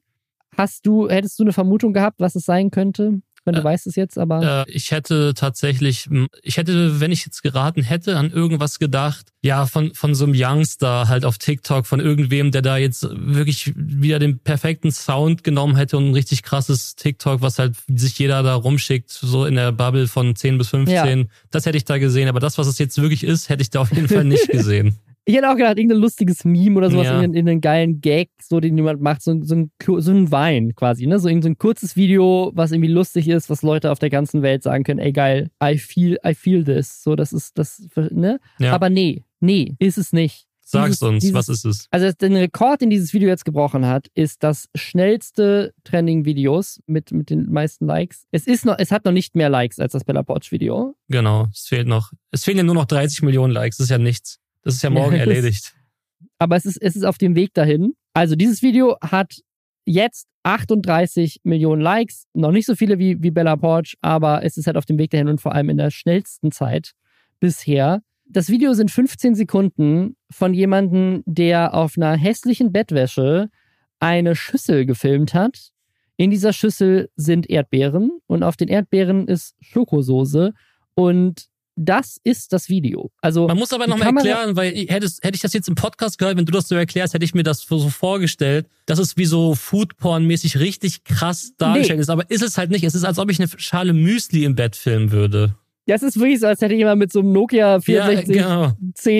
Hast du, hättest du eine Vermutung gehabt, was es sein könnte? Ich meine, du Äh, weißt es jetzt, aber. Äh, ich hätte tatsächlich, ich hätte, wenn ich jetzt geraten hätte, an irgendwas gedacht, ja, von, von so einem Youngster halt auf TikTok, von irgendwem, der da jetzt wirklich wieder den perfekten Sound genommen hätte und ein richtig krasses TikTok, was halt sich jeder da rumschickt, so in der Bubble von 10 bis 15. Das hätte ich da gesehen, aber das, was es jetzt wirklich ist, hätte ich da auf jeden Fall nicht gesehen. Ich hätte auch gedacht, irgendein lustiges Meme oder sowas, Ja. irgendeinen, geilen Gag, so den jemand macht, so, so, ein, so ein Wein quasi, ne? So irgendein so ein kurzes Video, was irgendwie lustig ist, was Leute auf der ganzen Welt sagen können, ey geil, I feel, I feel this. So, das ist, das, ne? Ja. Aber nee, nee, ist es nicht. Sag's uns, dieses- was ist es? Also den Rekord, den dieses Video jetzt gebrochen hat, ist das schnellste Trending-Videos mit, mit den meisten Likes. Es ist noch, es hat noch nicht mehr Likes als das Bella Porch-Video. Genau, es fehlt noch. Es fehlen ja nur noch 30 Millionen Likes, das ist ja nichts. Das ist ja morgen erledigt. aber es ist, es ist auf dem Weg dahin. Also dieses Video hat jetzt 38 Millionen Likes, noch nicht so viele wie, wie Bella Porch, aber es ist halt auf dem Weg dahin und vor allem in der schnellsten Zeit bisher. Das Video sind 15 Sekunden von jemandem, der auf einer hässlichen Bettwäsche eine Schüssel gefilmt hat. In dieser Schüssel sind Erdbeeren und auf den Erdbeeren ist Schokosoße und das ist das Video. Also Man muss aber nochmal erklären, weil ich- hätte, hätte ich das jetzt im Podcast gehört, wenn du das so erklärst, hätte ich mir das so vorgestellt, dass es wie so Foodporn-mäßig richtig krass dargestellt ist. Aber ist es halt nicht. Es ist, als ob ich eine Schale Müsli im Bett filmen würde. Ja, es ist wirklich so, als hätte jemand mit so einem Nokia 6410 Ja,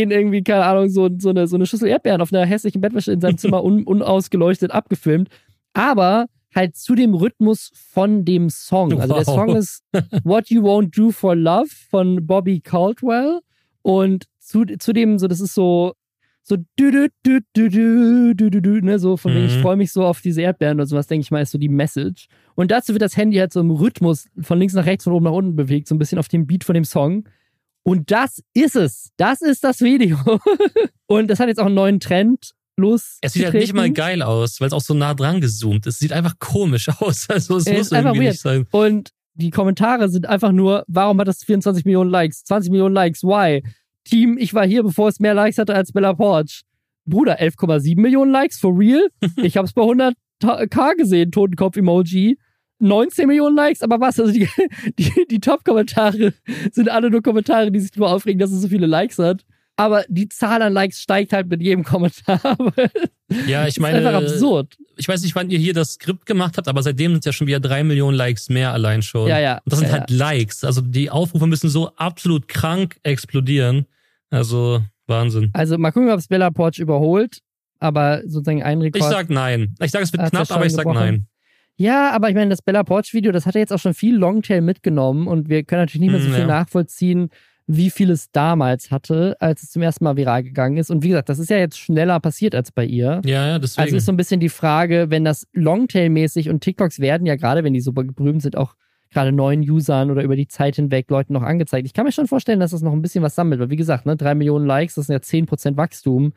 genau. irgendwie, keine Ahnung, so, so, eine, so eine Schüssel Erdbeeren auf einer hässlichen Bettwäsche in seinem Zimmer un, unausgeleuchtet abgefilmt. Aber halt zu dem Rhythmus von dem Song. Wow. Also der Song ist What You Won't Do for Love von Bobby Caldwell und zu, zu dem so das ist so so du du du du du du du, du ne so von mhm. wegen ich mhm. freue mich so auf diese Erdbeeren oder sowas denke ich mal ist so die Message und dazu wird das Handy halt so im Rhythmus von links nach rechts von oben nach unten bewegt so ein bisschen auf dem Beat von dem Song und das ist es das ist das Video und das hat jetzt auch einen neuen Trend los. Es sieht halt nicht mal geil aus, weil es auch so nah dran gezoomt ist. Es sieht einfach komisch aus. Also es Es muss irgendwie weird. nicht sein. Und die Kommentare sind einfach nur, warum hat das 24 Millionen Likes, 20 Millionen Likes, why? Team, ich war hier, bevor es mehr Likes hatte als Bella Porch. Bruder, 11,7 Millionen Likes, for real? Ich hab's bei 100k gesehen, Totenkopf-Emoji. 19 Millionen Likes, aber was? Also die, die, die Top-Kommentare sind alle nur Kommentare, die sich darüber aufregen, dass es so viele Likes hat. Aber die Zahl an Likes steigt halt mit jedem Kommentar. Ja, ich ist meine, einfach absurd. ich weiß nicht, wann ihr hier das Skript gemacht habt, aber seitdem sind ja schon wieder drei Millionen Likes mehr allein schon. Ja, ja. Und das sind ja, halt Likes. Also die Aufrufe müssen so absolut krank explodieren. Also Wahnsinn. Also mal gucken, ob es Bella Porch überholt. Aber sozusagen ein Rekord. Ich sag nein. Ich sag, es wird ja knapp, aber ich sag gebrochen. nein. Ja, aber ich meine, das Bella Porch-Video, das hat ja jetzt auch schon viel Longtail mitgenommen und wir können natürlich nicht mehr so Mm, viel ja. nachvollziehen, wie viel es damals hatte, als es zum ersten Mal viral gegangen ist. Und wie gesagt, das ist ja jetzt schneller passiert als bei ihr. Ja, ja, deswegen. Also ist so ein bisschen die Frage, wenn das Longtail-mäßig und TikToks werden ja gerade, wenn die super berühmt sind, auch gerade neuen Usern oder über die Zeit hinweg Leuten noch angezeigt. Ich kann mir schon vorstellen, dass das noch ein bisschen was sammelt, weil wie gesagt, ne, drei Millionen Likes, das sind ja 10% Wachstum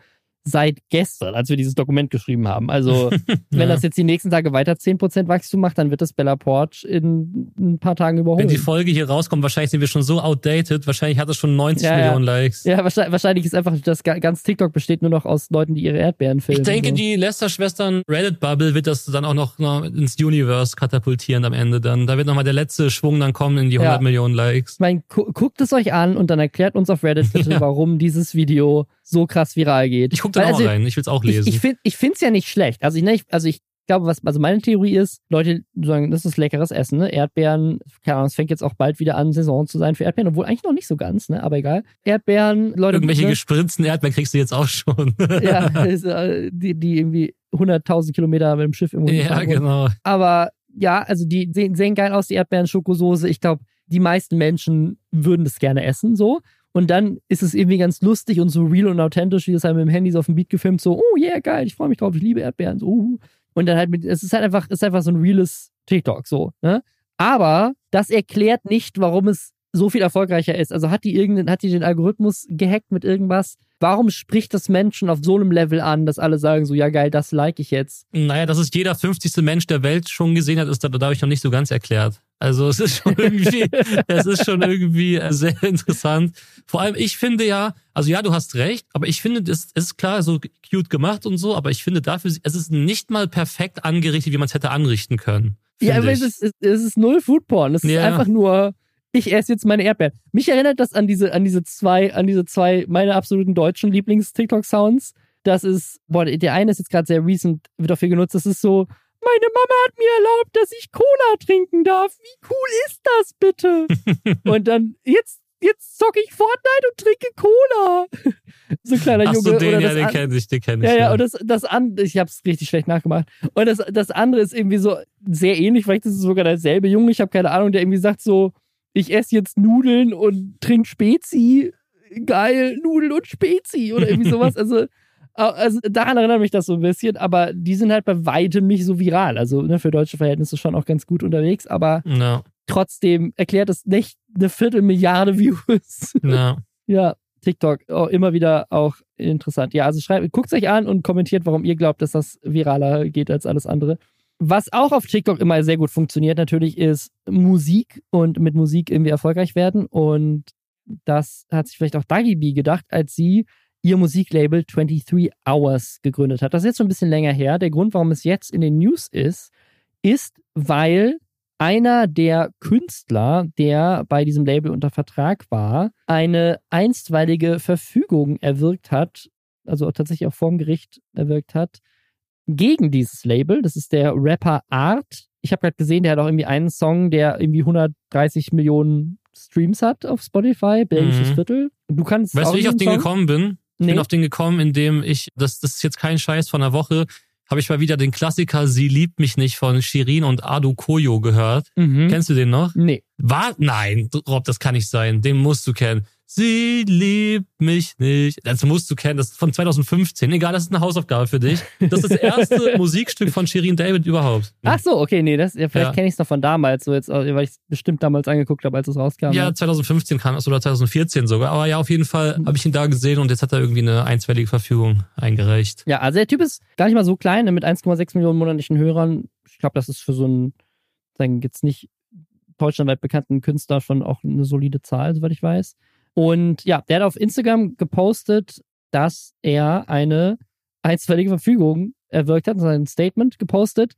seit gestern, als wir dieses Dokument geschrieben haben. Also wenn Ja. das jetzt die nächsten Tage weiter 10% Wachstum macht, dann wird das Bella Porch in ein paar Tagen überholen. Wenn die Folge hier rauskommt, wahrscheinlich sind wir schon so outdated. Wahrscheinlich hat es schon 90 Ja, ja. Millionen Likes. ja, wahrscheinlich, wahrscheinlich ist einfach, das ga- ganz TikTok besteht nur noch aus Leuten, die ihre Erdbeeren filmen. Ich denke, so. die Lester-Schwestern Reddit-Bubble wird das dann auch noch noch ins Universe katapultieren am Ende dann. Da wird nochmal der letzte Schwung dann kommen in die 100 Ja. Millionen Likes. Ich meine, gu guckt es euch an und dann erklärt uns auf Reddit bitte, Ja. warum dieses Video so krass viral geht. Ich gucke da Weil, auch also, rein. Ich will's auch Ich, lesen. ich finde es ja nicht schlecht. Also ich, ne, ich, also ich glaube, was also meine Theorie ist, Leute sagen, das ist leckeres Essen, ne? Erdbeeren, keine Ahnung, es fängt jetzt auch bald wieder an, Saison zu sein für Erdbeeren, obwohl eigentlich noch nicht so ganz, ne? Aber egal. Erdbeeren, Leute. Irgendwelche ne? gespritzten Erdbeeren kriegst du jetzt auch schon. ja, äh, die, die irgendwie 100.000 Kilometer mit dem Schiff irgendwo ja, genau. Aber ja, also die sehen, sehen geil aus, die Erdbeeren, Schokosoße. Ich glaube, die meisten Menschen würden das gerne essen, so. Und dann ist es irgendwie ganz lustig und so real und authentisch, wie das halt mit dem Handy so auf dem Beat gefilmt, so, oh yeah, geil, ich freue mich drauf, ich liebe Erdbeeren, so. Uh. Und dann halt mit, es ist halt einfach, es ist einfach so ein reales TikTok, so, ne? Aber das erklärt nicht, warum es so viel erfolgreicher ist. Also hat die irgendeinen, hat die den Algorithmus gehackt mit irgendwas? Warum spricht das Menschen auf so einem Level an, dass alle sagen so, ja geil, das like ich jetzt? Naja, dass es jeder 50. Mensch der Welt schon gesehen hat, ist da dadurch noch nicht so ganz erklärt. Also es ist schon irgendwie, es ist schon irgendwie sehr interessant. Vor allem, ich finde ja, also ja, du hast recht, aber ich finde, das ist klar so cute gemacht und so, aber ich finde dafür, es ist nicht mal perfekt angerichtet, wie man es hätte anrichten können. Ja, aber es ist, es ist null Foodporn. Es ist Ja. einfach nur, ich esse jetzt meine Erdbeeren. Mich erinnert das an diese, an diese zwei, an diese zwei, meine absoluten deutschen Lieblings-TikTok-Sounds. Das ist, boah, der eine ist jetzt gerade sehr recent, wird auch viel genutzt. Das ist so, meine Mama hat mir erlaubt, dass ich Cola trinken darf. Wie cool ist das bitte? und dann, jetzt, jetzt zocke ich Fortnite und trinke Cola. so ein kleiner Ach Junge. so, den, oder ja, den kenne ich, den kenne ich. ja, ja, und das, das andere, ich hab's richtig schlecht nachgemacht. Und das, das andere ist irgendwie so sehr ähnlich, vielleicht ist es sogar derselbe Junge, ich habe keine Ahnung, der irgendwie sagt so, ich esse jetzt Nudeln und trink Spezi. Geil, Nudeln und Spezi oder irgendwie sowas. Also, also daran erinnert mich das so ein bisschen, aber die sind halt bei weitem nicht so viral. Also ne, für deutsche Verhältnisse schon auch ganz gut unterwegs, aber Ja, trotzdem erklärt es nicht eine Viertelmilliarde Views. ja. Ja, TikTok, oh, immer wieder auch interessant. Ja, also schreibt, guckt euch an und kommentiert, warum ihr glaubt, dass das viraler geht als alles andere. Was auch auf TikTok immer sehr gut funktioniert, natürlich, ist Musik und mit Musik irgendwie erfolgreich werden. Und das hat sich vielleicht auch Dagi B gedacht, als sie ihr Musiklabel 23 Hours gegründet hat. Das ist jetzt schon ein bisschen länger her. Der Grund, warum es jetzt in den News ist, ist, weil einer der Künstler, der bei diesem Label unter Vertrag war, eine einstweilige Verfügung erwirkt hat, also tatsächlich auch vorm Gericht erwirkt hat, gegen dieses Label. Das ist der Rapper Art. Ich habe gerade gesehen, der hat auch irgendwie einen Song, der irgendwie 130 Millionen Streams hat auf Spotify, belgisches Mhm. Viertel. Du kannst Weißt du, wie ich auf den Song? gekommen bin? Ich Nee. bin auf den gekommen, indem ich, das, das ist jetzt kein Scheiß von einer Woche, habe ich mal wieder den Klassiker Sie liebt mich nicht von Shirin und Adu Koyo gehört. Mhm. Kennst du den noch? Nee. War? Nein, Rob, das kann nicht sein. Den musst du kennen. Sie liebt mich nicht. Das musst du kennen. Das ist von 2015. Egal, das ist eine Hausaufgabe für dich. Das ist das erste Musikstück von Shirin David überhaupt. Ach so, okay, nee, das, ja, vielleicht Ja. kenne ich es noch von damals, so jetzt, weil ich es bestimmt damals angeguckt habe, als es rauskam. Ja, ne? 2015 kam es oder 2014 sogar. Aber ja, auf jeden Fall habe ich ihn da gesehen und jetzt hat er irgendwie eine einstweilige Verfügung eingereicht. Ja, also der Typ ist gar nicht mal so klein, ne, mit 1,6 Millionen monatlichen Hörern. Ich glaube, das ist für so einen, sagen jetzt nicht deutschlandweit bekannten Künstler schon auch eine solide Zahl, soweit ich weiß. Und ja, der hat auf Instagram gepostet, dass er eine einstweilige Verfügung erwirkt hat, sein Statement gepostet.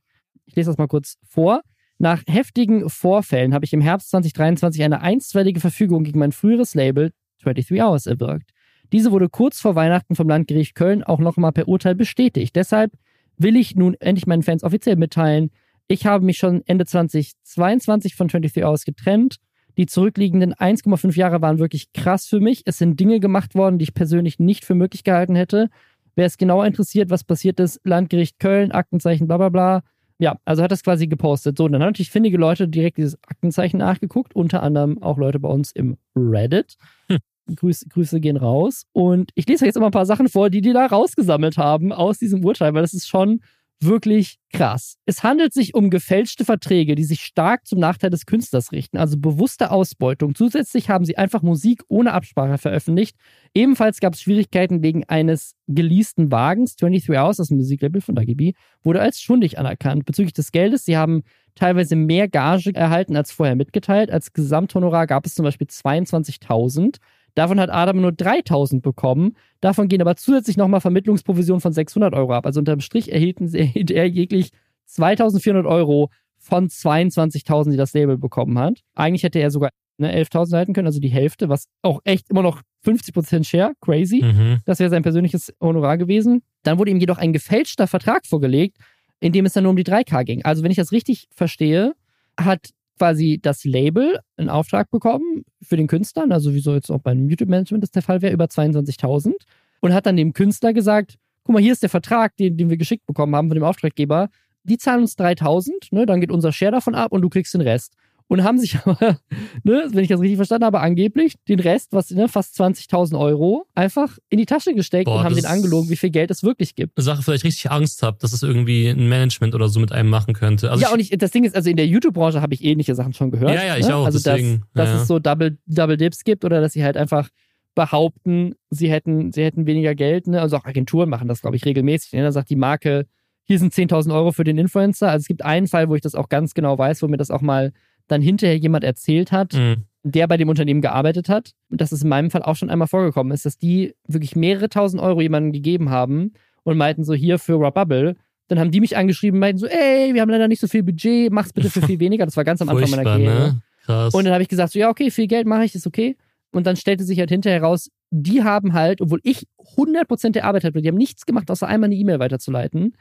Ich lese das mal kurz vor. Nach heftigen Vorfällen habe ich im Herbst 2023 eine einstweilige Verfügung gegen mein früheres Label 23 Hours erwirkt. Diese wurde kurz vor Weihnachten vom Landgericht Köln auch nochmal per Urteil bestätigt. Deshalb will ich nun endlich meinen Fans offiziell mitteilen, ich habe mich schon Ende 2022 von 23 Hours getrennt. Die zurückliegenden 1,5 Jahre waren wirklich krass für mich. Es sind Dinge gemacht worden, die ich persönlich nicht für möglich gehalten hätte. Wer es genauer interessiert, was passiert ist, Landgericht Köln, Aktenzeichen, bla bla bla. Ja, also hat das quasi gepostet. So, und dann haben natürlich findige Leute direkt dieses Aktenzeichen nachgeguckt, unter anderem auch Leute bei uns im Reddit. Hm. Grüße, Grüße gehen raus. Und ich lese jetzt immer ein paar Sachen vor, die die da rausgesammelt haben aus diesem Urteil, weil das ist schon wirklich krass. Es handelt sich um gefälschte Verträge, die sich stark zum Nachteil des Künstlers richten, also bewusste Ausbeutung. Zusätzlich haben sie einfach Musik ohne Absprache veröffentlicht. Ebenfalls gab es Schwierigkeiten wegen eines geleasten Wagens. 23 Hours, das Musiklabel von DagiB, wurde als schuldig anerkannt. Bezüglich des Geldes, sie haben teilweise mehr Gage erhalten als vorher mitgeteilt. Als Gesamthonorar gab es zum Beispiel 22.000. Davon hat Adam nur 3000 bekommen. Davon gehen aber zusätzlich nochmal Vermittlungsprovisionen von 600 Euro ab. Also unterm Strich erhielten sie, erhielt er jeglich 2400 Euro von 22.000, die das Label bekommen hat. Eigentlich hätte er sogar ne, 11.000 halten können, also die Hälfte, was auch echt immer noch 50% Share, crazy. Mhm. Das wäre sein persönliches Honorar gewesen. Dann wurde ihm jedoch ein gefälschter Vertrag vorgelegt, in dem es dann nur um die 3K ging. Also wenn ich das richtig verstehe, hat quasi das Label einen Auftrag bekommen für den Künstler, also wie so jetzt auch beim YouTube-Management das der Fall wäre, über 22.000 und hat dann dem Künstler gesagt, guck mal, hier ist der Vertrag, den, den wir geschickt bekommen haben von dem Auftraggeber, die zahlen uns 3.000, ne, dann geht unser Share davon ab und du kriegst den Rest und haben sich aber, ne, wenn ich das richtig verstanden habe, angeblich den Rest, was ne, fast 20.000 Euro, einfach in die Tasche gesteckt Boah, und haben den angelogen, wie viel Geld es wirklich gibt. Eine Sache, vielleicht richtig Angst habe, dass es irgendwie ein Management oder so mit einem machen könnte. Also ja, und ich, das Ding ist, also in der YouTube-Branche habe ich ähnliche Sachen schon gehört. Ja, ja, ich ne? auch. Also, deswegen, dass, ja, dass es so Double, Double Dips gibt oder dass sie halt einfach behaupten, sie hätten, sie hätten weniger Geld. Ne? Also auch Agenturen machen das, glaube ich, regelmäßig. Ne? Da sagt die Marke, hier sind 10.000 Euro für den Influencer. Also es gibt einen Fall, wo ich das auch ganz genau weiß, wo mir das auch mal dann hinterher jemand erzählt hat, mhm. der bei dem Unternehmen gearbeitet hat. Und das ist in meinem Fall auch schon einmal vorgekommen ist, dass die wirklich mehrere tausend Euro jemandem gegeben haben und meinten so hier für Rob Bubble. Dann haben die mich angeschrieben, meinten so, ey, wir haben leider nicht so viel Budget, mach's bitte für viel weniger. Das war ganz am Anfang meiner Karriere. Ne? Und dann habe ich gesagt, so ja, okay, viel Geld mache ich, ist okay. Und dann stellte sich halt hinterher raus, die haben halt, obwohl ich 100% der Arbeit hatte, die haben nichts gemacht, außer einmal eine E-Mail weiterzuleiten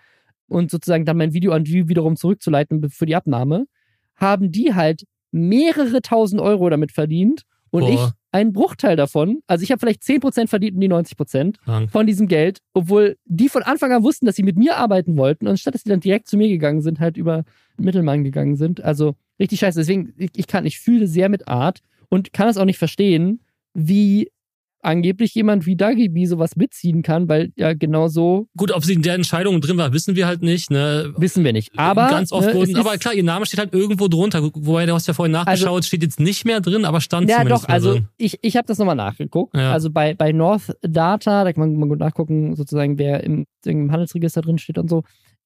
und sozusagen dann mein Video an die wiederum zurückzuleiten für die Abnahme haben die halt mehrere tausend Euro damit verdient und Boah. ich einen Bruchteil davon. Also ich habe vielleicht 10% verdient und die 90% Krank. von diesem Geld, obwohl die von Anfang an wussten, dass sie mit mir arbeiten wollten und statt dass sie dann direkt zu mir gegangen sind, halt über Mittelmann gegangen sind. Also richtig scheiße. Deswegen, ich, ich kann, ich fühle sehr mit Art und kann es auch nicht verstehen, wie angeblich jemand wie Dagi B sowas mitziehen kann, weil ja genau so. Gut, ob sie in der Entscheidung drin war, wissen wir halt nicht. Ne? Wissen wir nicht. Aber ganz oft ne, wurden, aber klar, ihr Name steht halt irgendwo drunter. Wobei du hast ja vorhin nachgeschaut, also, steht jetzt nicht mehr drin, aber stand ja, zumindest doch, also drin. ich ich habe das nochmal nachgeguckt. Ja. Also bei bei North Data, da kann man gut nachgucken, sozusagen wer im, im Handelsregister drin steht und so.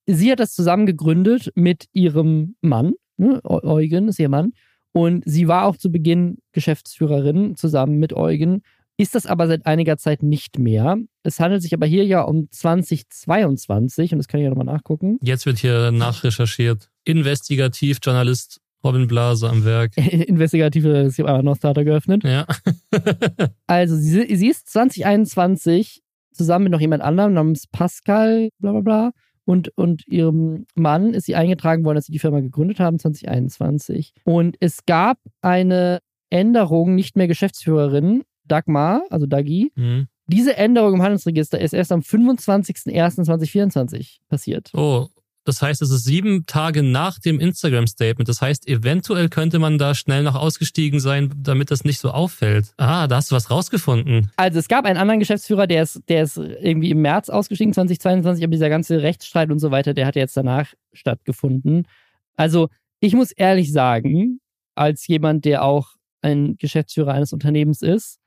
Sie hat das zusammen gegründet mit ihrem Mann, ne? Eugen ist ihr Mann. Und sie war auch zu Beginn Geschäftsführerin zusammen mit Eugen ist das aber seit einiger Zeit nicht mehr. Es handelt sich aber hier ja um 2022 und das kann ich ja nochmal nachgucken. Jetzt wird hier nachrecherchiert. Investigativjournalist Robin Blase am Werk. Investigative, ich habe einfach noch Starter geöffnet. Ja. also sie, sie ist 2021 zusammen mit noch jemand anderem namens Pascal, bla bla bla, und, und ihrem Mann ist sie eingetragen worden, als sie die Firma gegründet haben, 2021. Und es gab eine Änderung, nicht mehr Geschäftsführerin, Dagmar, also Dagi. Mhm. Diese Änderung im Handelsregister ist erst am 25.01.2024 passiert. Oh, das heißt, es ist sieben Tage nach dem Instagram-Statement. Das heißt, eventuell könnte man da schnell noch ausgestiegen sein, damit das nicht so auffällt. Ah, da hast du was rausgefunden. Also es gab einen anderen Geschäftsführer, der ist, der ist irgendwie im März ausgestiegen, 2022, aber dieser ganze Rechtsstreit und so weiter, der hat jetzt danach stattgefunden. Also ich muss ehrlich sagen, als jemand, der auch ein Geschäftsführer eines Unternehmens ist,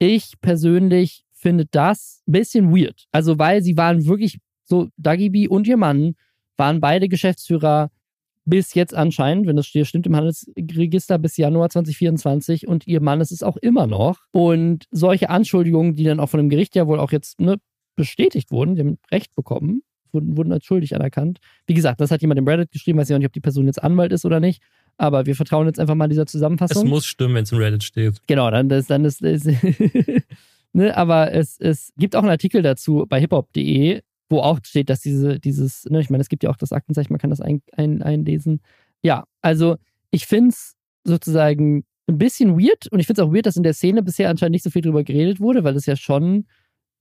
ich persönlich finde das ein bisschen weird. Also, weil sie waren wirklich so, Dagibi und ihr Mann waren beide Geschäftsführer bis jetzt anscheinend, wenn das stimmt, im Handelsregister bis Januar 2024 und ihr Mann ist es auch immer noch. Und solche Anschuldigungen, die dann auch von dem Gericht ja wohl auch jetzt ne, bestätigt wurden, die haben Recht bekommen, wurden, wurden als schuldig anerkannt. Wie gesagt, das hat jemand im Reddit geschrieben, weiß auch nicht, ob die Person jetzt Anwalt ist oder nicht. Aber wir vertrauen jetzt einfach mal dieser Zusammenfassung. Es muss stimmen, wenn es im Reddit steht. Genau, dann ist, dann ist, ist ne, aber es, es gibt auch einen Artikel dazu bei hiphop.de, wo auch steht, dass diese, dieses, ne, ich meine, es gibt ja auch das Aktenzeichen, man kann das ein, ein, einlesen. Ja, also ich finde es sozusagen ein bisschen weird und ich finde es auch weird, dass in der Szene bisher anscheinend nicht so viel drüber geredet wurde, weil es ja schon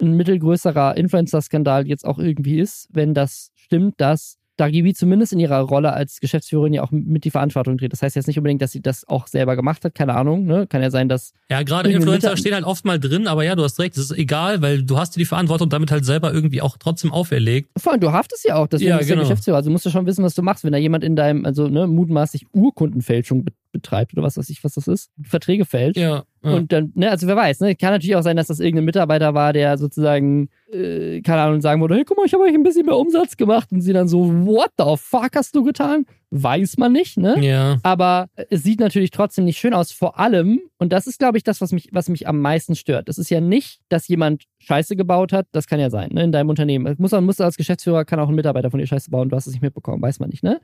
ein mittelgrößerer Influencer-Skandal jetzt auch irgendwie ist, wenn das stimmt, dass Dagi B zumindest in ihrer Rolle als Geschäftsführerin ja auch mit die Verantwortung trägt. Das heißt jetzt nicht unbedingt, dass sie das auch selber gemacht hat, keine Ahnung, ne? Kann ja sein, dass. Ja, gerade Influencer stehen halt oft mal drin, aber ja, du hast recht, es ist egal, weil du hast dir die Verantwortung damit halt selber irgendwie auch trotzdem auferlegt. Vor allem, du haftest ja auch, deswegen Ja, bist du genau. Geschäftsführer. Also musst du schon wissen, was du machst, wenn da jemand in deinem, also ne, mutmaßlich Urkundenfälschung betreibt oder was weiß ich, was das ist, Verträge fälscht. Ja. ja. Und dann, ne, also wer weiß, ne, kann natürlich auch sein, dass das irgendein Mitarbeiter war, der sozusagen, äh, keine Ahnung, sagen würde, hey, guck mal, ich habe euch ein bisschen mehr Umsatz gemacht und sie dann so, what the fuck hast du getan? Weiß man nicht, ne? ja. Aber es sieht natürlich trotzdem nicht schön aus. Vor allem, und das ist, glaube ich, das, was mich, was mich am meisten stört. Es ist ja nicht, dass jemand Scheiße gebaut hat. Das kann ja sein, ne, in deinem Unternehmen. Muss, muss als Geschäftsführer, kann auch ein Mitarbeiter von dir Scheiße bauen. Du hast es nicht mitbekommen, weiß man nicht, ne?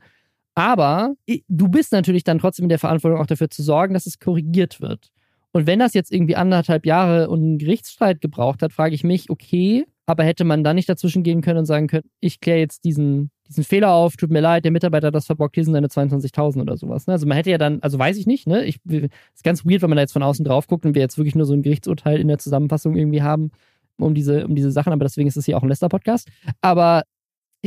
Aber du bist natürlich dann trotzdem in der Verantwortung, auch dafür zu sorgen, dass es korrigiert wird. Und wenn das jetzt irgendwie anderthalb Jahre und einen Gerichtsstreit gebraucht hat, frage ich mich, okay, aber hätte man dann nicht dazwischen gehen können und sagen können, ich kläre jetzt diesen, diesen Fehler auf, tut mir leid, der Mitarbeiter hat das verbockt, hier sind seine 22.000 oder sowas. Ne? Also man hätte ja dann, also weiß ich nicht, ne? Ich, ist ganz weird, wenn man da jetzt von außen drauf guckt und wir jetzt wirklich nur so ein Gerichtsurteil in der Zusammenfassung irgendwie haben um diese, um diese Sachen, aber deswegen ist es hier auch ein Lester-Podcast. Aber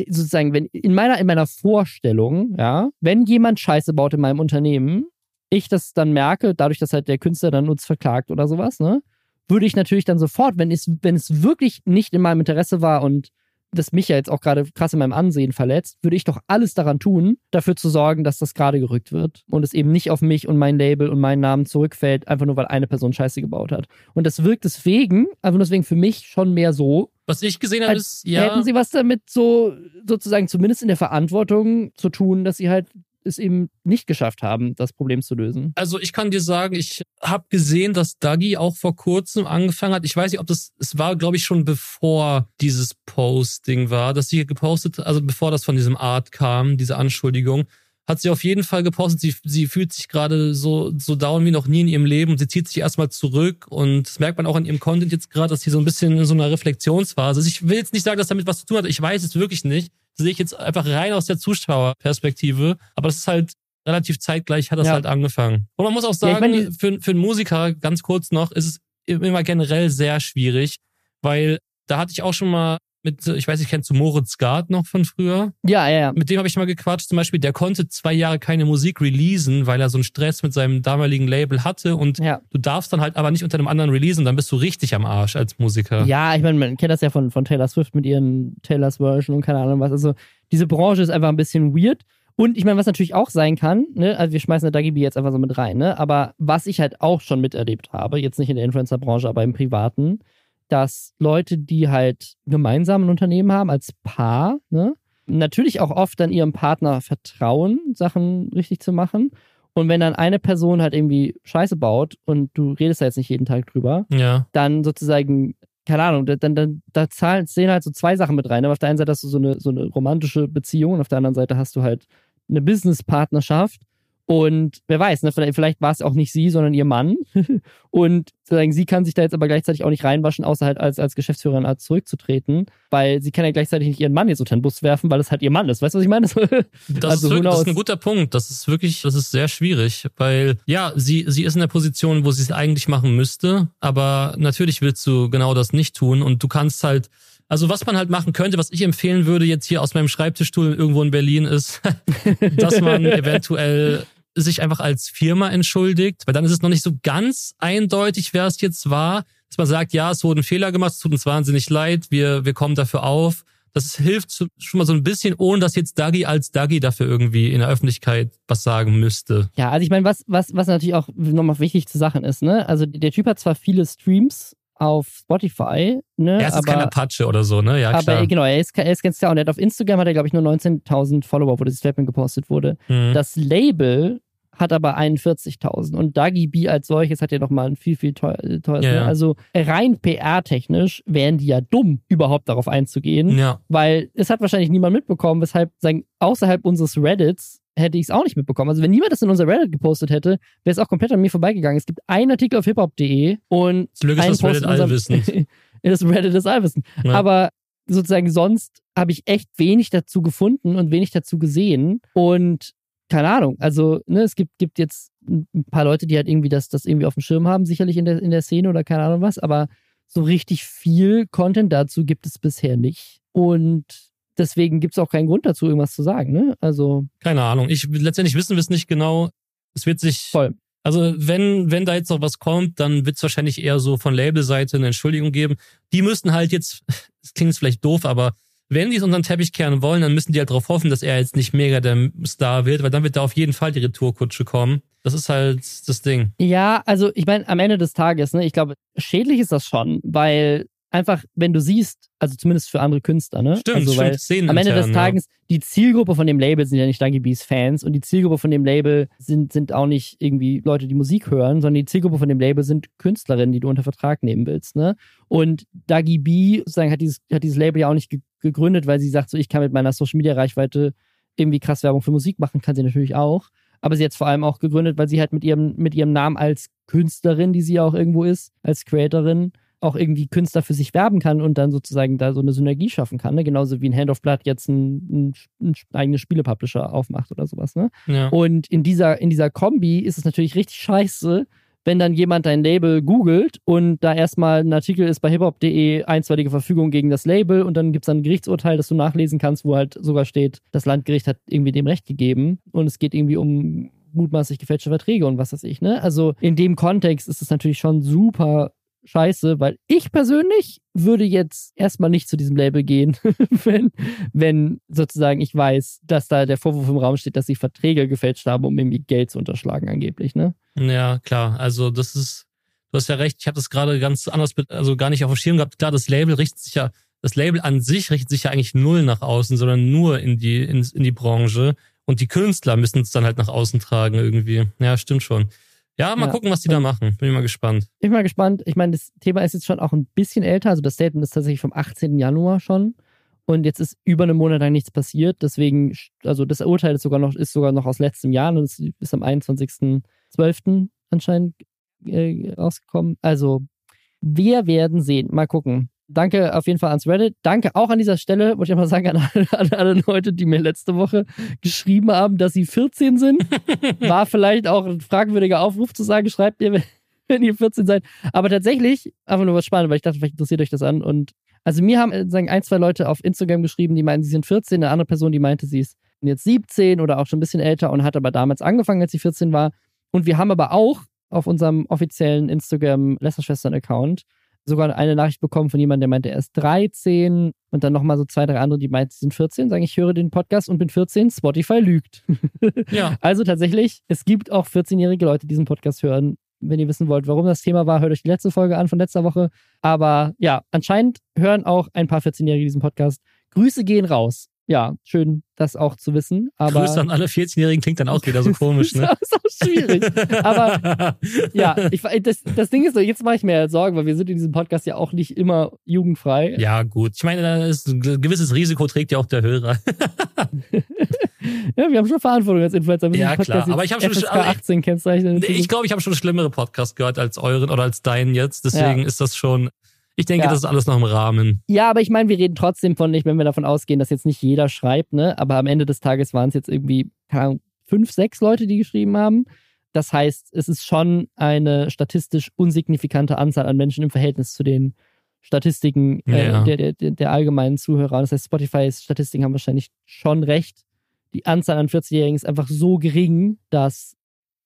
sozusagen, wenn in meiner, in meiner Vorstellung, ja, wenn jemand Scheiße baut in meinem Unternehmen, ich das dann merke, dadurch, dass halt der Künstler dann uns verklagt oder sowas, ne, würde ich natürlich dann sofort, wenn es, wenn es wirklich nicht in meinem Interesse war und das mich ja jetzt auch gerade krass in meinem Ansehen verletzt, würde ich doch alles daran tun, dafür zu sorgen, dass das gerade gerückt wird und es eben nicht auf mich und mein Label und meinen Namen zurückfällt, einfach nur weil eine Person Scheiße gebaut hat. Und das wirkt deswegen, einfach deswegen für mich schon mehr so, Was ich gesehen habe, ist, ja. hätten sie was damit so sozusagen zumindest in der Verantwortung zu tun, dass sie halt es eben nicht geschafft haben, das Problem zu lösen. Also ich kann dir sagen, ich habe gesehen, dass Dagi auch vor kurzem angefangen hat. Ich weiß nicht, ob das, es war, glaube ich, schon bevor dieses Posting war, dass sie gepostet, also bevor das von diesem Art kam, diese Anschuldigung, hat sie auf jeden Fall gepostet. Sie, sie fühlt sich gerade so, so down wie noch nie in ihrem Leben. Sie zieht sich erstmal zurück und das merkt man auch an ihrem Content jetzt gerade, dass sie so ein bisschen in so einer Reflexionsphase ist. Ich will jetzt nicht sagen, dass damit was zu tun hat. Ich weiß es wirklich nicht. Sehe ich jetzt einfach rein aus der Zuschauerperspektive. Aber das ist halt relativ zeitgleich hat das Ja. halt angefangen. Und man muss auch Ja, ich sagen, meine, die- für, für einen Musiker, ganz kurz noch, ist es immer generell sehr schwierig, weil da hatte ich auch schon mal mit, ich weiß nicht, kennst du Moritz Gard noch von früher? Ja, ja, ja. Mit dem habe ich mal gequatscht. Zum Beispiel, der konnte zwei Jahre keine Musik releasen, weil er so einen Stress mit seinem damaligen Label hatte. Und Ja. du darfst dann halt aber nicht unter einem anderen releasen. Dann bist du richtig am Arsch als Musiker. Ja, ich meine, man kennt das ja von, von Taylor Swift mit ihren Taylor's Version und keine Ahnung was. Also, diese Branche ist einfach ein bisschen weird. Und ich meine, was natürlich auch sein kann, ne, also wir schmeißen der Dagi B jetzt einfach so mit rein, ne, aber was ich halt auch schon miterlebt habe, jetzt nicht in der Influencer-Branche, aber im Privaten, dass Leute, die halt gemeinsam ein Unternehmen haben, als Paar, ne, natürlich auch oft dann ihrem Partner vertrauen, Sachen richtig zu machen. Und wenn dann eine Person halt irgendwie Scheiße baut und du redest da jetzt nicht jeden Tag drüber, Ja. dann sozusagen, keine Ahnung, da- dann, dann da zahlen, zählen halt so zwei Sachen mit rein. Aber auf der einen Seite hast du so eine, so eine romantische Beziehung und auf der anderen Seite hast du halt eine Business-Partnerschaft. Und wer weiß, ne, vielleicht, war es auch nicht sie, sondern ihr Mann. und sozusagen, sie kann sich da jetzt aber gleichzeitig auch nicht reinwaschen, außer halt als, als Geschäftsführerin als zurückzutreten, weil sie kann ja gleichzeitig nicht ihren Mann jetzt unter den Bus werfen, weil es halt ihr Mann ist. Weißt du, was ich meine? Das, Also, ist wirklich, das ist ein guter Punkt. Das ist wirklich, das ist sehr schwierig, weil ja, sie, sie ist in der Position, wo sie es eigentlich machen müsste, aber natürlich willst du genau das nicht tun und du kannst halt, also was man halt machen könnte, was ich empfehlen würde jetzt hier aus meinem Schreibtischstuhl irgendwo in Berlin ist, dass man eventuell sich einfach als Firma entschuldigt, weil dann ist es noch nicht so ganz eindeutig, wer es jetzt war, dass man sagt, ja, es wurde ein Fehler gemacht, es tut uns wahnsinnig leid, wir, wir kommen dafür auf. Das hilft schon mal so ein bisschen, ohne dass jetzt Dagi als Dagi dafür irgendwie in der Öffentlichkeit was sagen müsste. Ja, also ich meine, was, was, was natürlich auch nochmal wichtig zu Sachen ist, ne? Also der Typ hat zwar viele Streams auf Spotify, ne? Er ist aber, kein Apache oder so, ne? Ja, aber klar. genau, er ist, er ist ganz klar und er hat auf Instagram hat er, glaube ich, nur 19.000 Follower, wo das Statement gepostet wurde. Hm. Das Label hat aber 41.000 und Dagi B als solches hat ja nochmal ein viel, viel teuer, teuer Ja, ja. Also rein PR-technisch wären die ja dumm, überhaupt darauf einzugehen, ja. weil es hat wahrscheinlich niemand mitbekommen, weshalb sagen, außerhalb unseres Reddits hätte ich es auch nicht mitbekommen. Also wenn niemand das in unser Reddit gepostet hätte, wäre es auch komplett an mir vorbeigegangen. Es gibt einen Artikel auf hiphop.de und Das Glück ist das Reddit das Reddit ist allwissend. Ja. Aber sozusagen sonst habe ich echt wenig dazu gefunden und wenig dazu gesehen. Und keine Ahnung, also ne, es gibt, gibt jetzt ein paar Leute, die halt irgendwie das, das irgendwie auf dem Schirm haben, sicherlich in der, in der Szene oder keine Ahnung was, aber so richtig viel Content dazu gibt es bisher nicht. Und deswegen gibt es auch keinen Grund dazu, irgendwas zu sagen, ne? Also. Keine Ahnung. Ich, letztendlich wissen wir es nicht genau. Es wird sich. Voll. Also wenn, wenn da jetzt noch was kommt, dann wird es wahrscheinlich eher so von Labelseite eine Entschuldigung geben. Die müssten halt jetzt, das klingt vielleicht doof, aber wenn die es unter den Teppich kehren wollen, dann müssen die halt darauf hoffen, dass er jetzt nicht mega der Star wird, weil dann wird da auf jeden Fall die Retourkutsche kommen. Das ist halt das Ding. Ja, also ich meine, am Ende des Tages, ne, ich glaube, schädlich ist das schon, weil einfach, wenn du siehst, also zumindest für andere Künstler, ne? Stimmt, also, weil stimmt am Ende des Tages, die Zielgruppe von dem Label sind ja nicht Dagi Bees Fans und die Zielgruppe von dem Label sind, sind auch nicht irgendwie Leute, die Musik hören, sondern die Zielgruppe von dem Label sind Künstlerinnen, die du unter Vertrag nehmen willst, ne? Und Dagi B sozusagen hat dieses, hat dieses Label ja auch nicht ge gegründet, weil sie sagt, so ich kann mit meiner Social Media Reichweite irgendwie krass Werbung für Musik machen, kann sie natürlich auch. Aber sie hat es vor allem auch gegründet, weil sie halt mit ihrem, mit ihrem Namen als Künstlerin, die sie ja auch irgendwo ist, als Creatorin, auch irgendwie Künstler für sich werben kann und dann sozusagen da so eine Synergie schaffen kann. Ne? Genauso wie ein Hand of Blood jetzt ein, ein, ein eigenes Spielepublisher aufmacht oder sowas. Ne? Ja. Und in dieser, in dieser Kombi ist es natürlich richtig scheiße, wenn dann jemand dein Label googelt und da erstmal ein Artikel ist bei hiphop.de einstweilige Verfügung gegen das Label und dann gibt es dann ein Gerichtsurteil, das du nachlesen kannst, wo halt sogar steht, das Landgericht hat irgendwie dem Recht gegeben und es geht irgendwie um mutmaßlich gefälschte Verträge und was weiß ich, ne? Also in dem Kontext ist es natürlich schon super scheiße, weil ich persönlich würde jetzt erstmal nicht zu diesem Label gehen, wenn, wenn sozusagen ich weiß, dass da der Vorwurf im Raum steht, dass sie Verträge gefälscht haben, um irgendwie Geld zu unterschlagen, angeblich, ne? Ja, klar. Also das ist, du hast ja recht, ich habe das gerade ganz anders, also gar nicht auf dem Schirm gehabt. Klar, das Label richtet sich ja, das Label an sich richtet sich ja eigentlich null nach außen, sondern nur in die, in, in die Branche. Und die Künstler müssen es dann halt nach außen tragen irgendwie. Ja, stimmt schon. Ja, mal Ja. gucken, was die da machen. Bin ich mal gespannt. Ich bin mal gespannt. Ich meine, das Thema ist jetzt schon auch ein bisschen älter. Also das Statement ist tatsächlich vom 18. Januar schon. Und jetzt ist über einen Monat lang nichts passiert. Deswegen, also das Urteil ist sogar noch, ist sogar noch aus letztem Jahr und es ist am 21.12. anscheinend äh, rausgekommen. Also, wir werden sehen. Mal gucken. Danke auf jeden Fall ans Reddit. Danke auch an dieser Stelle, wollte ich mal sagen, an alle, an alle Leute, die mir letzte Woche geschrieben haben, dass sie 14 sind. War vielleicht auch ein fragwürdiger Aufruf zu sagen, schreibt ihr, wenn- ihr 14 seid. Aber tatsächlich, einfach nur was Spannendes, weil ich dachte, vielleicht interessiert euch das an. Und also mir haben äh, sagen ein, zwei Leute auf Instagram geschrieben, die meinen, sie sind 14. Eine andere Person, die meinte, sie ist jetzt 17 oder auch schon ein bisschen älter und hat aber damals angefangen, als sie 14 war. Und wir haben aber auch auf unserem offiziellen Instagram Lästerschwestern-Account sogar eine Nachricht bekommen von jemandem, der meinte, er ist 13 und dann nochmal so zwei, drei andere, die meinten, sie sind 14, sagen, ich höre den Podcast und bin 14, Spotify lügt. Ja. Also tatsächlich, es gibt auch 14-jährige Leute, die diesen Podcast hören. Wenn ihr wissen wollt, warum das Thema war, hört euch die letzte Folge an von letzter Woche. Aber ja, anscheinend hören auch ein paar 14-Jährige diesen Podcast. Grüße gehen raus. Ja, schön, das auch zu wissen. Aber Grüße an alle 14-Jährigen klingt dann auch wieder so komisch, ne? das ist auch schwierig. Aber ja, ich, das, das Ding ist so, jetzt mache ich mir halt Sorgen, weil wir sind in diesem Podcast ja auch nicht immer jugendfrei. Ja, gut. Ich meine, da ist ein gewisses Risiko trägt ja auch der Hörer. Ja, wir haben schon Verantwortung als Influencer. Wir Ja, klar. Aber ich hab schon- FSK also ich- 18 kennzeichnen. Ich glaube, ich habe schon schlimmere Podcasts gehört als euren oder als deinen jetzt. Deswegen Ja. ist das schon. Ich denke, Ja. das ist alles noch im Rahmen. Ja, aber ich meine, wir reden trotzdem von nicht, wenn wir davon ausgehen, dass jetzt nicht jeder schreibt, ne? Aber am Ende des Tages waren es jetzt irgendwie, keine Ahnung, fünf, sechs Leute, die geschrieben haben. Das heißt, es ist schon eine statistisch unsignifikante Anzahl an Menschen im Verhältnis zu den Statistiken äh, Ja. der, der, der, allgemeinen Zuhörer. Das heißt, Spotifys Statistiken haben wahrscheinlich schon recht. Die Anzahl an 40-Jährigen ist einfach so gering, dass,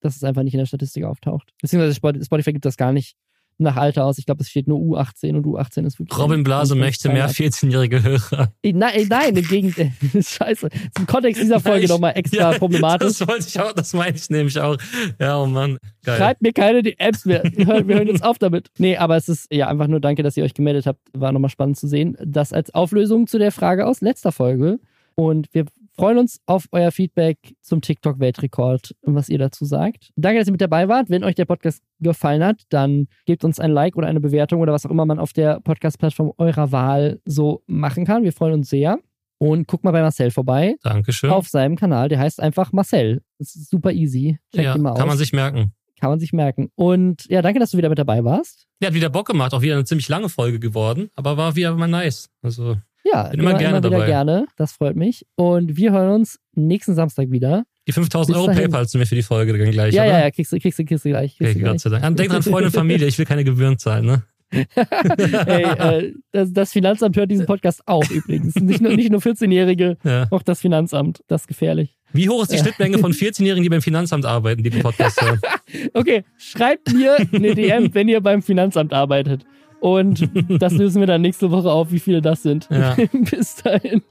dass es einfach nicht in der Statistik auftaucht. Beziehungsweise Spot- Spotify gibt das gar nicht nach Alter aus. Ich glaube, es steht nur U18 und U18 ist wirklich. Robin Blase möchte mehr 14-jährige Hörer. Nein, nein, im Gegenteil. Scheiße. Ist Im Kontext dieser Folge nochmal extra Ja, problematisch. Das wollte ich auch, das meine ich nämlich auch. Ja, oh Mann. Geil. Schreibt mir keine DMs mehr. Wir hören, wir hören jetzt auf damit. Nee, aber es ist ja einfach nur danke, dass ihr euch gemeldet habt. War nochmal spannend zu sehen. Das als Auflösung zu der Frage aus letzter Folge. Und wir freuen uns auf euer Feedback zum TikTok-Weltrekord und was ihr dazu sagt. Danke, dass ihr mit dabei wart. Wenn euch der Podcast gefallen hat, dann gebt uns ein Like oder eine Bewertung oder was auch immer man auf der Podcast-Plattform eurer Wahl so machen kann. Wir freuen uns sehr. Und guckt mal bei Marcel vorbei Dankeschön. auf seinem Kanal. Der heißt einfach Marcel. Das ist super easy. Checkt ja, ihn mal kann aus. man sich merken. kann man sich merken. Und ja, danke, dass du wieder mit dabei warst. Ja, hat wieder Bock gemacht. Auch wieder eine ziemlich lange Folge geworden. Aber war wieder mal nice. Also, Ja, Bin immer gerne wieder dabei. gerne. Das freut mich. Und wir hören uns nächsten Samstag wieder. die 5000 Bis Euro. PayPal zu mir für die Folge dann gleich, ja, oder? ja, ja, kriegst du, kriegst du, kriegst du gleich. Kriegst Okay, du Gott sei Dank. Denk dran, Freunde und Familie. Ich will keine Gebühren zahlen, ne? Ey, äh, das, das, Finanzamt hört diesen Podcast auch übrigens. Nicht nur, nicht nur 14-Jährige, ja. auch das Finanzamt. Das ist gefährlich. Wie hoch ist die Schnittmenge von 14-Jährigen, die beim Finanzamt arbeiten, die den Podcast hören? okay, schreibt mir eine DM, wenn ihr beim Finanzamt arbeitet. Und das lösen wir dann nächste Woche auf, wie viele das sind. Ja. Bis dahin.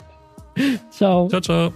Ciao. Ciao, ciao.